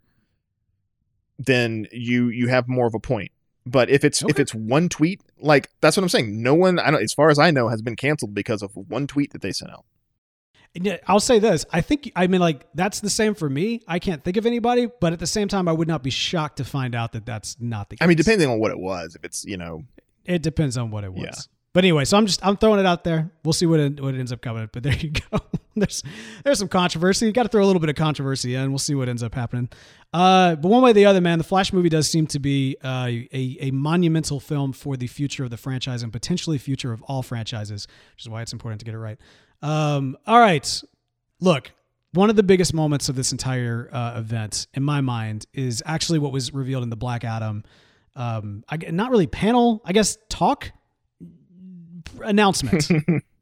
then you you have more of a point. But if it's if it's one tweet, like that's what I'm saying. No one, I don't, as far as I know, has been canceled because of one tweet that they sent out. I'll say this. I think, I mean, like, that's the same for me. I can't think of anybody, but at the same time, I would not be shocked to find out that that's not the case. I mean, depending on what it was, if it's you know, It depends on what it was. Yeah. But anyway, so I'm just I'm throwing it out there. We'll see what it, what it ends up coming. But there you go. [LAUGHS] there's there's some controversy. You got to throw a little bit of controversy in. We'll see what ends up happening. Uh, but one way or the other, man, the Flash movie does seem to be uh, a a monumental film for the future of the franchise and potentially future of all franchises, which is why it's important to get it right. Um, all right, look. One of the biggest moments of this entire uh, event, in my mind, is actually what was revealed in the Black Adam. Um, I, not really panel, I guess talk announcement. [LAUGHS]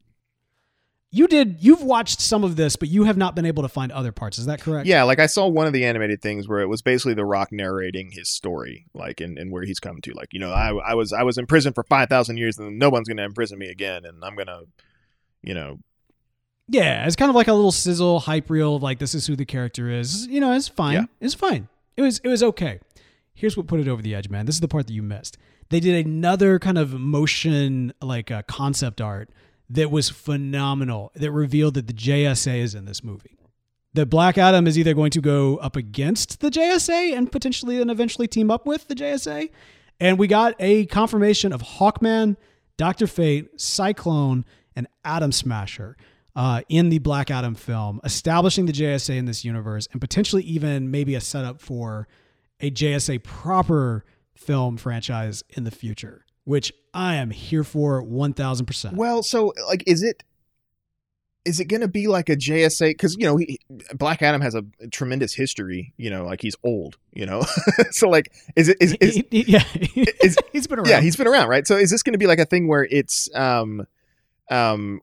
you did. You've watched some of this, but you have not been able to find other parts. Is that correct? yeah, like I saw one of the animated things where it was basically The Rock narrating his story, like and, and where he's come to. Like you know, I I was I was in prison for five thousand years, and no one's gonna imprison me again, and I'm gonna, you know, Yeah, it's kind of like a little sizzle hype reel of like this is who the character is. You know, it's fine. Yeah. It's fine. It was it was okay. Here's what put it over the edge, man. This is the part that you missed. They did another kind of motion like uh, concept art that was phenomenal. That revealed that the JSA is in this movie. That Black Adam is either going to go up against the JSA and potentially and eventually team up with the JSA. And we got a confirmation of Hawkman, Doctor Fate, Cyclone, and Atom Smasher uh, in the Black Adam film, establishing the JSA in this universe and potentially even maybe a setup for a JSA proper film franchise in the future, which I am here for 1000%. Well, so like, is it is it going to be like a JSA? Because you know, he, Black Adam has a tremendous history. You know, like he's old. You know, [LAUGHS] so like, is it is, is he- yeah, [LAUGHS] is- he's been around. yeah, he's been around, right? So is this going to be like a thing where it's um um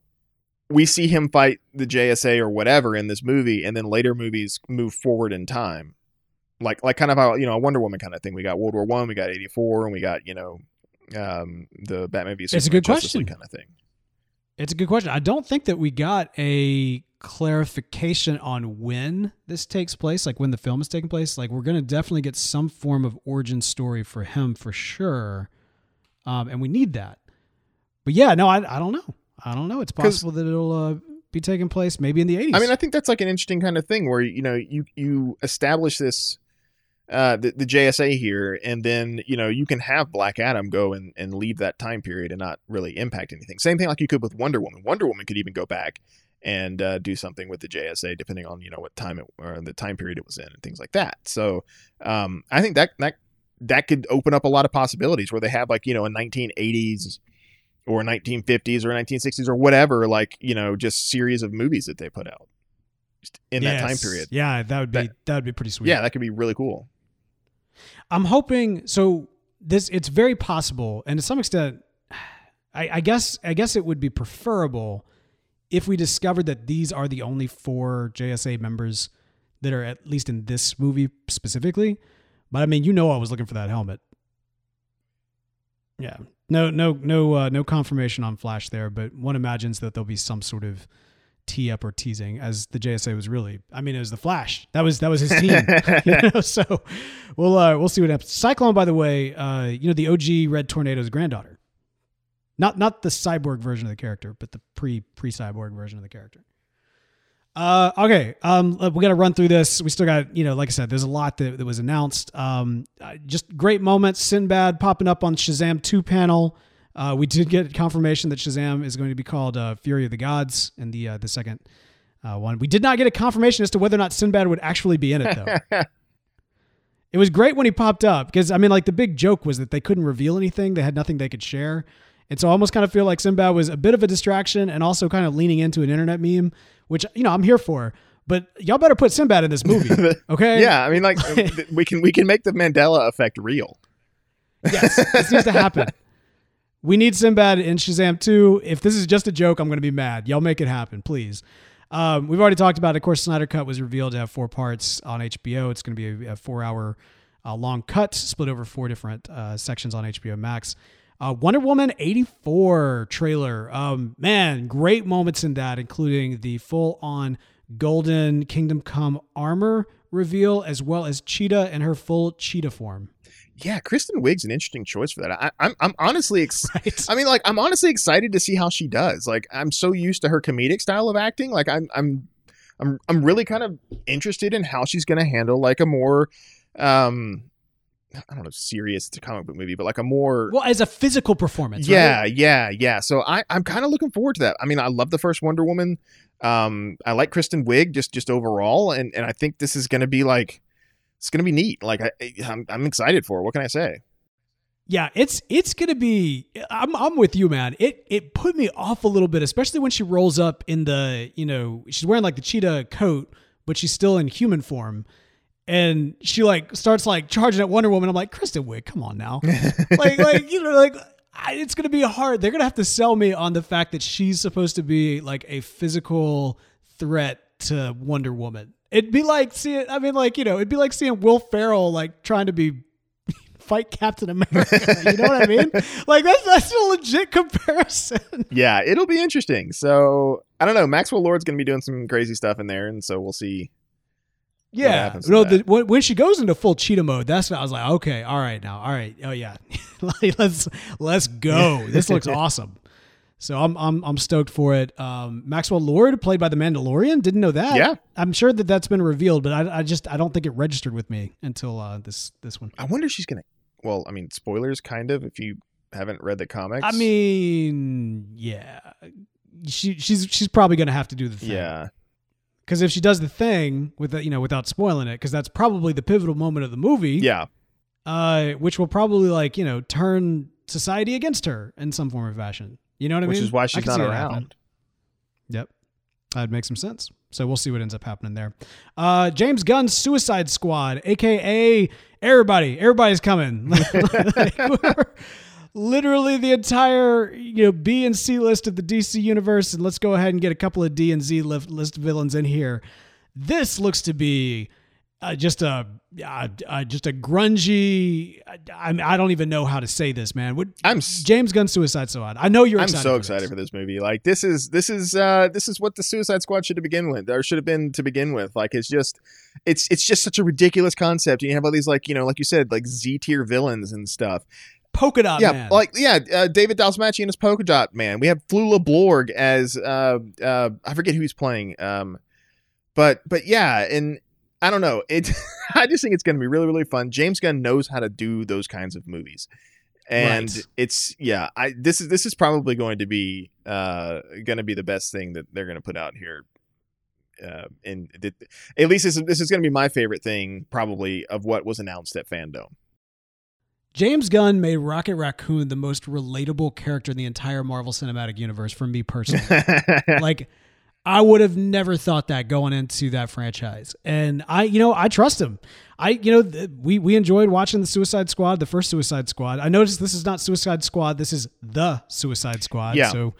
we see him fight the JSA or whatever in this movie, and then later movies move forward in time, like like kind of how you know a Wonder Woman kind of thing. We got World War One, we got eighty four, and we got you know um the Batman v It's a good Justice League question. kind of thing. It's a good question. I don't think that we got a clarification on when this takes place, like when the film is taking place. Like we're going to definitely get some form of origin story for him for sure, um, and we need that. But yeah, no, I, I don't know. I don't know. It's possible that it'll uh, be taking place maybe in the eighties. I mean, I think that's like an interesting kind of thing where you know you you establish this uh the, the JSA here and then you know you can have Black Adam go and, and leave that time period and not really impact anything. Same thing like you could with Wonder Woman. Wonder Woman could even go back and uh, do something with the JSA depending on you know what time it or the time period it was in and things like that. So um I think that that that could open up a lot of possibilities where they have like you know a 1980s or 1950s or 1960s or whatever like you know just series of movies that they put out in that time period Yeah, that would be That- that would be pretty sweet. yeah that could be really cool I'm hoping so. This it's very possible, and to some extent, I, I guess I guess it would be preferable if we discovered that these are the only four JSA members that are at least in this movie specifically. But I mean, you know, I was looking for that helmet. Yeah, no, no, no, uh, no confirmation on Flash there, but one imagines that there'll be some sort of tee up or teasing, as the JSA was really. I mean, it was the Flash. That was that was his team. [LAUGHS] you know, so we'll uh, we'll see what happens. Cyclone, by the way, uh, you know the OG Red Tornado's granddaughter, not not the cyborg version of the character, but the pre pre cyborg version of the character. Uh, okay, um, we got to run through this. We still got, you know, like I said, there's a lot that, that was announced. Um, uh, just great moments. Sinbad popping up on Shazam 2 panel. Uh, we did get confirmation that Shazam is going to be called uh, Fury of the Gods in the uh, the second uh, one. We did not get a confirmation as to whether or not Sinbad would actually be in it, though. [LAUGHS] It was great when he popped up because I mean, like the big joke was that they couldn't reveal anything; they had nothing they could share, and so I almost kind of feel like Sinbad was a bit of a distraction and also kind of leaning into an internet meme, which you know I'm here for. But y'all better put Sinbad in this movie, [LAUGHS] okay? yeah i mean like [LAUGHS] we can we can make the mandela effect real yes, this needs to happen. We need Sinbad in Shazam 2. If this is just a joke, I'm going to be mad. Y'all make it happen, please. Um, we've already talked about it. Of course, Snyder Cut was revealed to have four parts on HBO. It's going to be a, a four hour uh, long cut split over four different uh, sections on HBO Max. Uh, Wonder Woman 84 trailer. Um, man, great moments in that, including the full on golden Kingdom Come armor reveal, as well as Cheetah in her full cheetah form. Yeah kristen wiig's an interesting choice for that I, i'm i'm honestly ex- [LAUGHS] Right? I mean, like, I'm honestly excited to see how she does. Like, I'm so used to her comedic style of acting. Like, I'm, I'm, I'm, I'm really kind of interested in how she's going to handle like a more, um, I don't know, serious. It's a comic book movie, but like a more, Well, as a physical performance. yeah, right? yeah, yeah. So I, I'm kind of looking forward to that. I mean, I love the first Wonder Woman. Um, I like Kristen Wiig just, just overall, and and I think this is going to be like, it's going to be neat. Like, I, I'm, I'm excited for. it. What can I say? Yeah, it's it's gonna be. I'm I'm with you, man. It it put me off a little bit, especially when she rolls up in the you know she's wearing like the cheetah coat, but she's still in human form, and she like starts like charging at Wonder Woman. I'm like, Kristen Wiig, come on now, [LAUGHS] like like you know like. I, it's gonna be hard. They're gonna have to sell me on the fact that she's supposed to be like a physical threat to Wonder Woman. It'd be like seeing. I mean, like you know, it'd be like seeing Will Ferrell like trying to be [LAUGHS] fight Captain America. You know what I mean? [LAUGHS] Like that's that's a legit comparison. Yeah, it'll be interesting. So I don't know. Maxwell Lord's going to be doing some crazy stuff in there, and so we'll see. Yeah, no. The, when, when she goes into full cheetah mode, that's when I was like, okay, all right, now, all right, oh yeah, [LAUGHS] let's let's go. This looks awesome. So I'm I'm I'm stoked for it. Um, Maxwell Lord, played by the Mandalorian, didn't know that. Yeah. I'm sure that that's been revealed, but I, I just I don't think it registered with me until uh, this this one. I wonder if she's going to. Well, I mean, spoilers, kind of. If you haven't read the comics, I mean, yeah, she she's she's probably gonna have to do the thing. yeah, Because if she does the thing with the, you know without spoiling it, because that's probably the pivotal moment of the movie. yeah, uh, which will probably like you know turn society against her in some form or fashion. You know what I which mean? Which is why she's not see it happening. around. Yep, that'd make some sense. So we'll see what ends up happening there. Uh, James Gunn's Suicide Squad, aka everybody, everybody's coming. [LAUGHS] Like, literally the entire you know B and C list of the DC universe, and let's go ahead and get a couple of D and Z list, list villains in here. This looks to be uh, just a uh, uh, just a grungy. I, I don't even know how to say this, man. What I'm James Gunn Suicide Squad? I know you're. I'm excited so for excited this. for this movie. Like this is this is uh this is what the Suicide Squad should have begin with, or should have been to begin with. Like it's just it's it's just such a ridiculous concept. You have all these like you know like you said like Z tier villains and stuff. Polka Dot yeah, Man. like yeah, uh, David Dastmalchian as Polka Dot Man. We have Flula Borg as uh uh I forget who he's playing. Um, but but yeah, and I don't know. It [LAUGHS] I just think it's going to be really really fun. James Gunn knows how to do those kinds of movies. And Right. it's yeah, I this is this is probably going to be uh going to be the best thing that they're going to put out here. Uh, and it, at least this is, this is going to be my favorite thing probably of what was announced at Fandome. James Gunn made Rocket Raccoon the most relatable character in the entire Marvel Cinematic Universe for me personally. [LAUGHS] like I would have never thought that going into that franchise. And I, you know, I trust him. I, you know, th- we we enjoyed watching the Suicide Squad, the first Suicide Squad. I noticed this is not Suicide Squad. This is the Suicide Squad. Yeah. So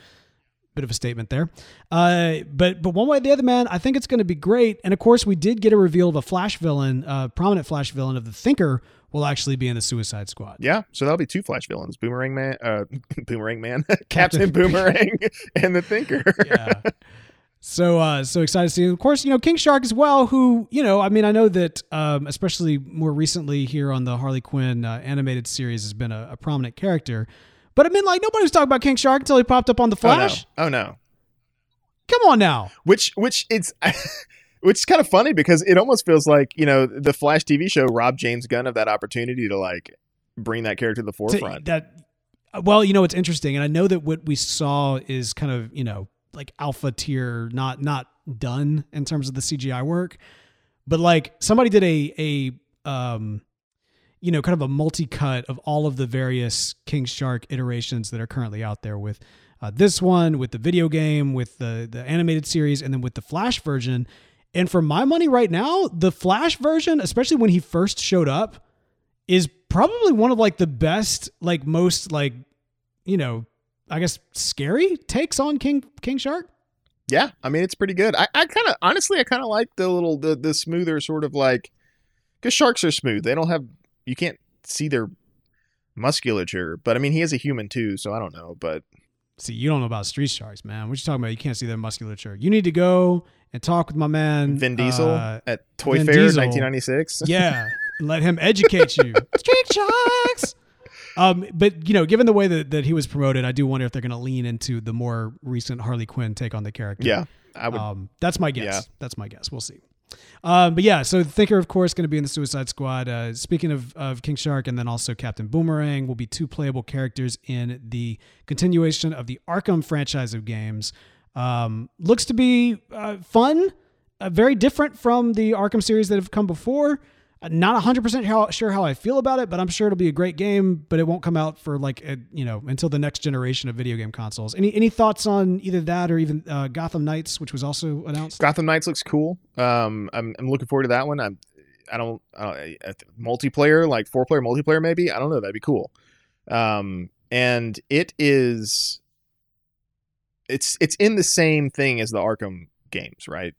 bit of a statement there. Uh, but but one way or the other, man, I think it's going to be great. And of course, we did get a reveal of a Flash villain, uh, prominent Flash villain of the Thinker will actually be in the Suicide Squad. Yeah, so that'll be two Flash villains: Boomerang Man, uh, [LAUGHS] Boomerang Man, [LAUGHS] Captain- Captain Boomerang, [LAUGHS] and the Thinker. yeah. So uh so excited to see. Of course, you know, King Shark as well, who, you know, I mean, I know that um especially more recently here on the Harley Quinn uh, animated series has been a, a prominent character. But I mean like nobody was talking about King Shark until he popped up on the Flash. Oh no! Oh no! Come on now. Which which it's [LAUGHS] which is kind of funny because it almost feels like you know the Flash TV show robbed James Gunn of that opportunity to like bring that character to the To- forefront. that well, you know, it's interesting and I know that what we saw is kind of, you know, like alpha tier, not not done in terms of the CGI work. But like somebody did a a um you know, kind of a multi cut of all of the various King Shark iterations that are currently out there with uh, this one, with the video game, with the the animated series, and then with the Flash version. And for my money right now, the Flash version, especially when he first showed up, is probably one of like the best, like most like, you know, I guess scary takes on King King Shark. yeah, I mean it's pretty good. I, I kind of honestly I kind of like the little the the smoother sort of like because sharks are smooth. They don't have you can't see their musculature, but I mean he is a human too, so I don't know. But See, you don't know about street sharks, man. What you talking about? You can't see their musculature. You need to go and talk with my man Vin Diesel uh, at Toy Vin Fair Diesel. 1996. yeah, [LAUGHS] let him educate you. [LAUGHS] Street sharks. Um, but you know, given the way that, that he was promoted, I do wonder if they're going to lean into the more recent Harley Quinn take on the character. yeah, I would. Um, that's my guess. Yeah. That's my guess. We'll see. Um, but yeah, so Thinker, of course, going to be in the Suicide Squad. Uh, speaking of, of King Shark, and then also Captain Boomerang will be two playable characters in the continuation of the Arkham franchise of games. Um, looks to be uh, fun, uh, very different from the Arkham series that have come before. Uh, Not 100% how, sure how I feel about it, but I'm sure it'll be a great game, but it won't come out for like, a, you know, until the next generation of video game consoles. Any any thoughts on either that or even uh, Gotham Knights, which was also announced? Gotham Knights looks cool. Um, I'm, I'm looking forward to that one. I'm, I don't, I don't I- I- multiplayer, like four player multiplayer, maybe. I don't know. That'd be cool. Um, and it is, it's, it's in the same thing as the Arkham games, right?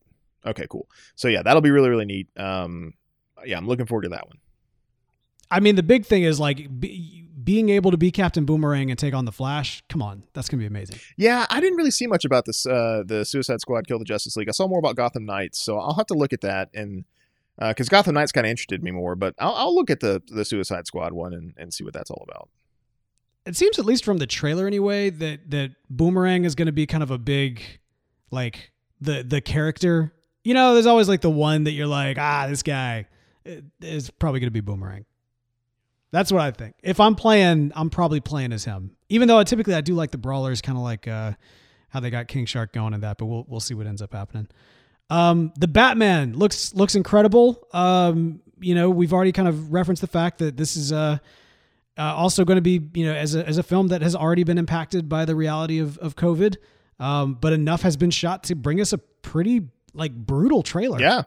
Okay, cool. So yeah, that'll be really, really neat. Um, yeah, I'm looking forward to that one. I mean, the big thing is like be, being able to be Captain Boomerang and take on the Flash. Come on, that's gonna be amazing. Yeah, I didn't really see much about this. Uh, the Suicide Squad Kill the Justice League. I saw more about Gotham Knights, so I'll have to look at that and because uh, Gotham Knights kind of interested me more. But I'll, I'll, look at the the Suicide Squad one and, and see what that's all about. It seems, at least from the trailer anyway, that that Boomerang is going to be kind of a big, like the the character. You know, there's always like the one that you're like, ah, this guy is probably going to be Boomerang. That's what I think. If I'm playing, I'm probably playing as him. Even though I typically I do like the brawlers, kind of like uh, how they got King Shark going and that. But we'll we'll see what ends up happening. Um, the Batman looks looks incredible. Um, you know, we've already kind of referenced the fact that this is uh, uh also going to be you know as a as a film that has already been impacted by the reality of of COVID. Um, but enough has been shot to bring us a pretty like brutal trailer. Yeah.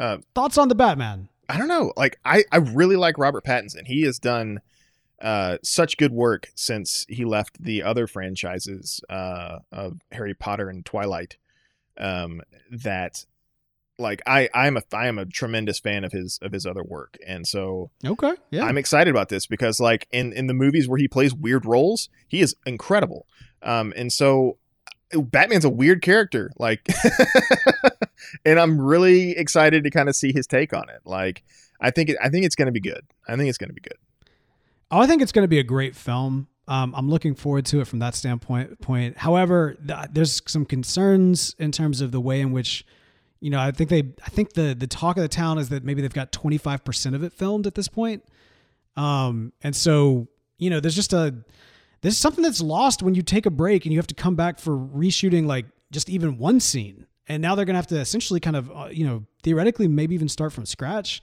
Uh, Thoughts on the Batman? I don't know. Like I, I really like Robert Pattinson. He has done uh, such good work since he left the other franchises uh, of Harry Potter and Twilight. Um, that like I I'm a I am a tremendous fan of his of his other work, and so okay, yeah, I'm excited about this because like in in the movies where he plays weird roles, he is incredible. Um, and so Batman's a weird character, like, [LAUGHS] and I'm really excited to kind of see his take on it. Like, I think it, I think it's going to be good. I think it's going to be good. Oh, I think it's going to be a great film. Um, I'm looking forward to it from that standpoint. Point. However, th- there's some concerns in terms of the way in which, you know, I think they, I think the the talk of the town is that maybe they've got 25 percent of it filmed at this point. Um, and so you know, there's just a this is something that's lost when you take a break and you have to come back for reshooting like just even one scene. And now they're going to have to essentially kind of, uh, you know, theoretically maybe even start from scratch.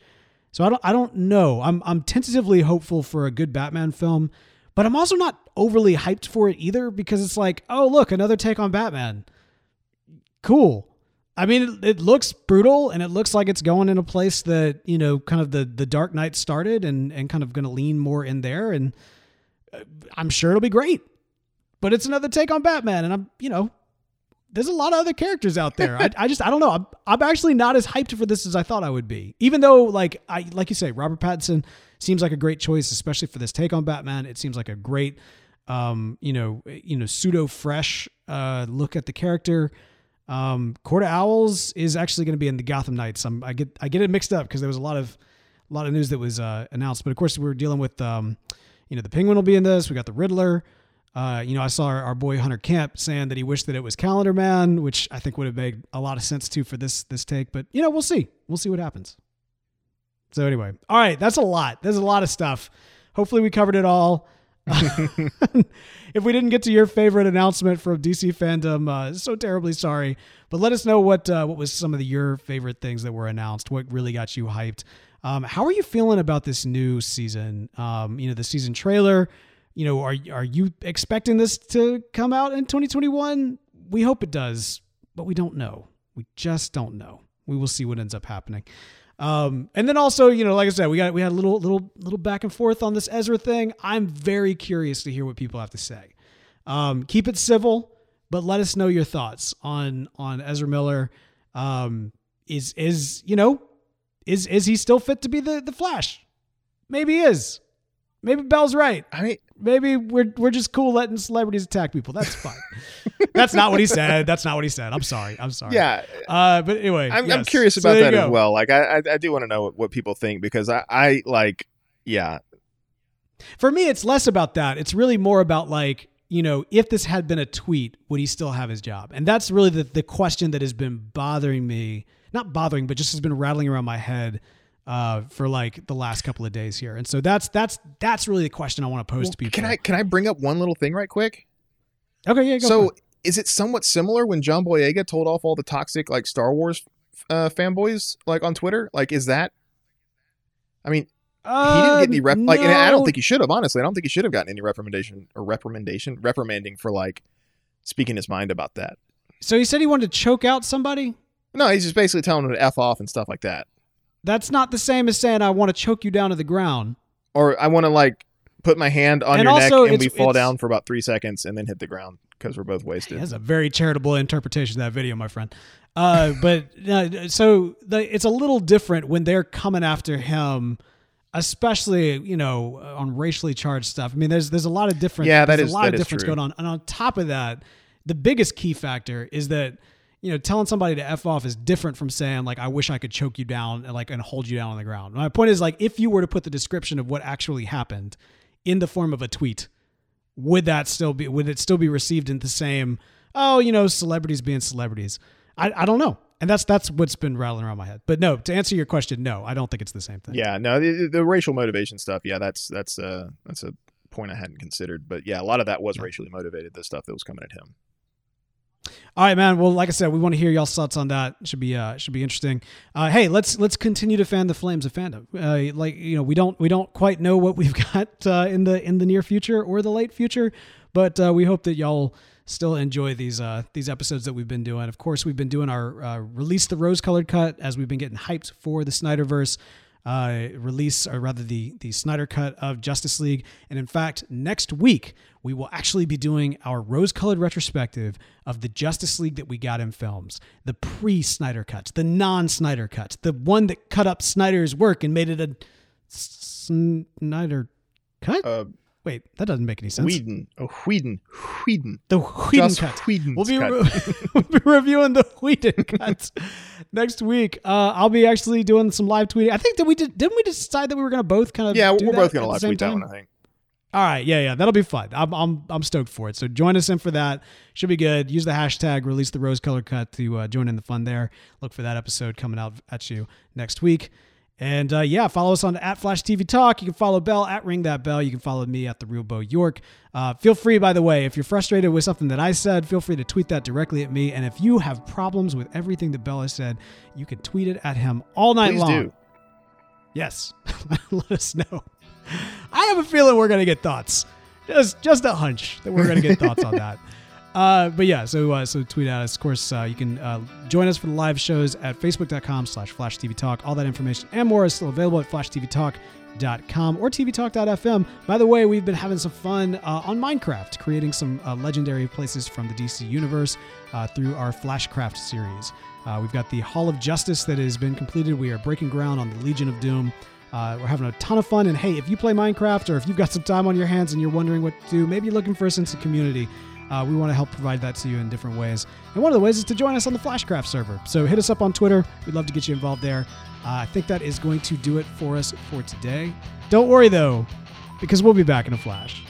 So I don't I don't know. I'm I'm tentatively hopeful for a good Batman film, but I'm also not overly hyped for it either because it's like, oh, look, another take on Batman. Cool. I mean, it, it, looks brutal and it looks like it's going in a place that, you know, kind of the the Dark Knight started and and kind of going to lean more in there and I'm sure it'll be great. But it's another take on Batman, and I'm, you know, there's a lot of other characters out there. I, I just, I don't know. I'm, I'm actually not as hyped for this as I thought I would be. Even though, like, I, like you say, Robert Pattinson seems like a great choice, especially for this take on Batman. It seems like a great, um, you know, you know, pseudo fresh uh, look at the character. Um, Court of Owls is actually going to be in the Gotham Knights. I'm, I get, I get it mixed up because there was a lot of, a lot of news that was uh, announced. But of course, we we're dealing with. Um, you know, the Penguin will be in this. We got the Riddler. Uh, you know, I saw our, our, boy Hunter Kemp saying that he wished that it was Calendar Man, which I think would have made a lot of sense too for this this take. But you know, we'll see. We'll see what happens. So anyway, all right, that's a lot. There's a lot of stuff. Hopefully, we covered it all. [LAUGHS] if we didn't get to your favorite announcement from DC Fandome, uh, so terribly sorry. But let us know what uh, what was some of the, your favorite things that were announced. What really got you hyped? Um, how are you feeling about this new season? Um, you know, the season trailer. You know, are are you expecting this to come out in 2021? We hope it does, but we don't know. We just don't know. We will see what ends up happening. Um, and then also, you know, like I said, we got we had a little little little back and forth on this Ezra thing. I'm very curious to hear what people have to say. Um, keep it civil, but let us know your thoughts on on Ezra Miller. Um, is is you know is is he still fit to be the the Flash? Maybe he is. Maybe Bell's right. I mean, maybe we're we're just cool letting celebrities attack people. That's fine. [LAUGHS] That's not what he said. That's not what he said. I'm sorry. I'm sorry. Yeah. Uh, but anyway, I'm, yes. I'm curious about so that as well. Like, I I, I do want to know what, what people think because I I like yeah. For me, it's less about that. It's really more about like you know, if this had been a tweet, would he still have his job? And that's really the the question that has been bothering me not bothering, but just has been rattling around my head uh, for like the last couple of days here. And so that's that's that's really the question I want to pose well, to people. Can I can I bring up one little thing right quick? Okay, yeah. so is it somewhat similar when John Boyega told off all the toxic like Star Wars uh, fanboys like on Twitter? Like, is that? I mean, uh, he didn't get any rep. No. Like, and I don't think he should have. Honestly, I don't think he should have gotten any reprimandation or reprimandation, reprimanding for like speaking his mind about that. So he said he wanted to choke out somebody. No, he's just basically telling him to f off and stuff like that. That's not the same as saying I want to choke you down to the ground. Or I want to like put my hand on and your also, neck and we fall down for about three seconds and then hit the ground because we're both wasted. That's a very charitable interpretation of that video, my friend. Uh, [LAUGHS] but uh, so the, it's a little different when they're coming after him especially you know on racially charged stuff. I mean, there's there's a lot of different Yeah, that there's is- a lot that of is difference true. going on, and on top of that, the biggest key factor is that you know telling somebody to f off is different from saying like I wish I could choke you down and like and hold you down on the ground. My point is like if you were to put the description of what actually happened in the form of a tweet, would that still be would it still be received in the same oh you know celebrities being celebrities? I I don't know. And that's that's what's been rattling around my head. But no, to answer your question, no, I don't think it's the same thing. Yeah, no, the, the racial motivation stuff. Yeah, that's that's uh that's a point I hadn't considered. But yeah, a lot of that was racially motivated. The stuff that was coming at him. All right, man. Well, like I said, we want to hear y'all's thoughts on that. Should be uh, should be interesting. Uh, hey, let's let's continue to fan the flames of fandom. Uh, like you know, we don't we don't quite know what we've [LAUGHS] got uh, in the in the near future or the late future, but uh, we hope that y'all still enjoy these uh, these episodes that we've been doing. Of course, we've been doing our uh, release the rose colored cut as we've been getting hyped for the Snyderverse uh, release, or rather the the Snyder cut of Justice League. And in fact, next week we will actually be doing our rose colored retrospective of the Justice League that we got in films, the pre Snyder cuts, the non Snyder cuts, the one that cut up Snyder's work and made it a Snyder cut. Uh, Wait, that doesn't make any sense. Whedon, oh Whedon, Whedon. The Whedon Just cut. Whedon's We'll be, cut. re- [LAUGHS] we'll be reviewing the Whedon [LAUGHS] cuts next week. Uh, I'll be actually doing some live tweeting. I think that we did. Didn't we decide that we were going to both kind of? Yeah, do we're both gonna at the live tweet that one. I think. All right, yeah, yeah, that'll be fun. I'm, I'm, I'm stoked for it. So join us in for that. Should be good. Use the hashtag release the rose color cut to uh, join in the fun there. Look for that episode coming out at you next week. And uh, yeah, follow us on at Flash TV Talk. You can follow Bell at Ring That Bell. You can follow me at the Real Bo York. Uh, feel free, by the way, if you're frustrated with something that I said, feel free to tweet that directly at me. And if you have problems with everything that Bell has said, you can tweet it at him all night Please long. do. Yes, [LAUGHS] let us know. I have a feeling we're gonna get thoughts. Just just a hunch that we're gonna get [LAUGHS] thoughts on that. Uh, but yeah, so uh, so tweet at us. Of course, uh, you can uh, join us for the live shows at facebook.com slash flash TV talk. All that information and more is still available at flashtvtalk.com or tvtalk.fm. By the way, we've been having some fun uh, on Minecraft, creating some uh, legendary places from the DC universe uh, through our Flashcraft series. Uh, we've got the Hall of Justice that has been completed. We are breaking ground on the Legion of Doom. Uh, we're having a ton of fun. And hey, if you play Minecraft or if you've got some time on your hands and you're wondering what to do, maybe you're looking for a sense of community, uh, we want to help provide that to you in different ways. And one of the ways is to join us on the Flashcraft server. So hit us up on Twitter. We'd love to get you involved there. Uh, I think that is going to do it for us for today. Don't worry though, because we'll be back in a flash.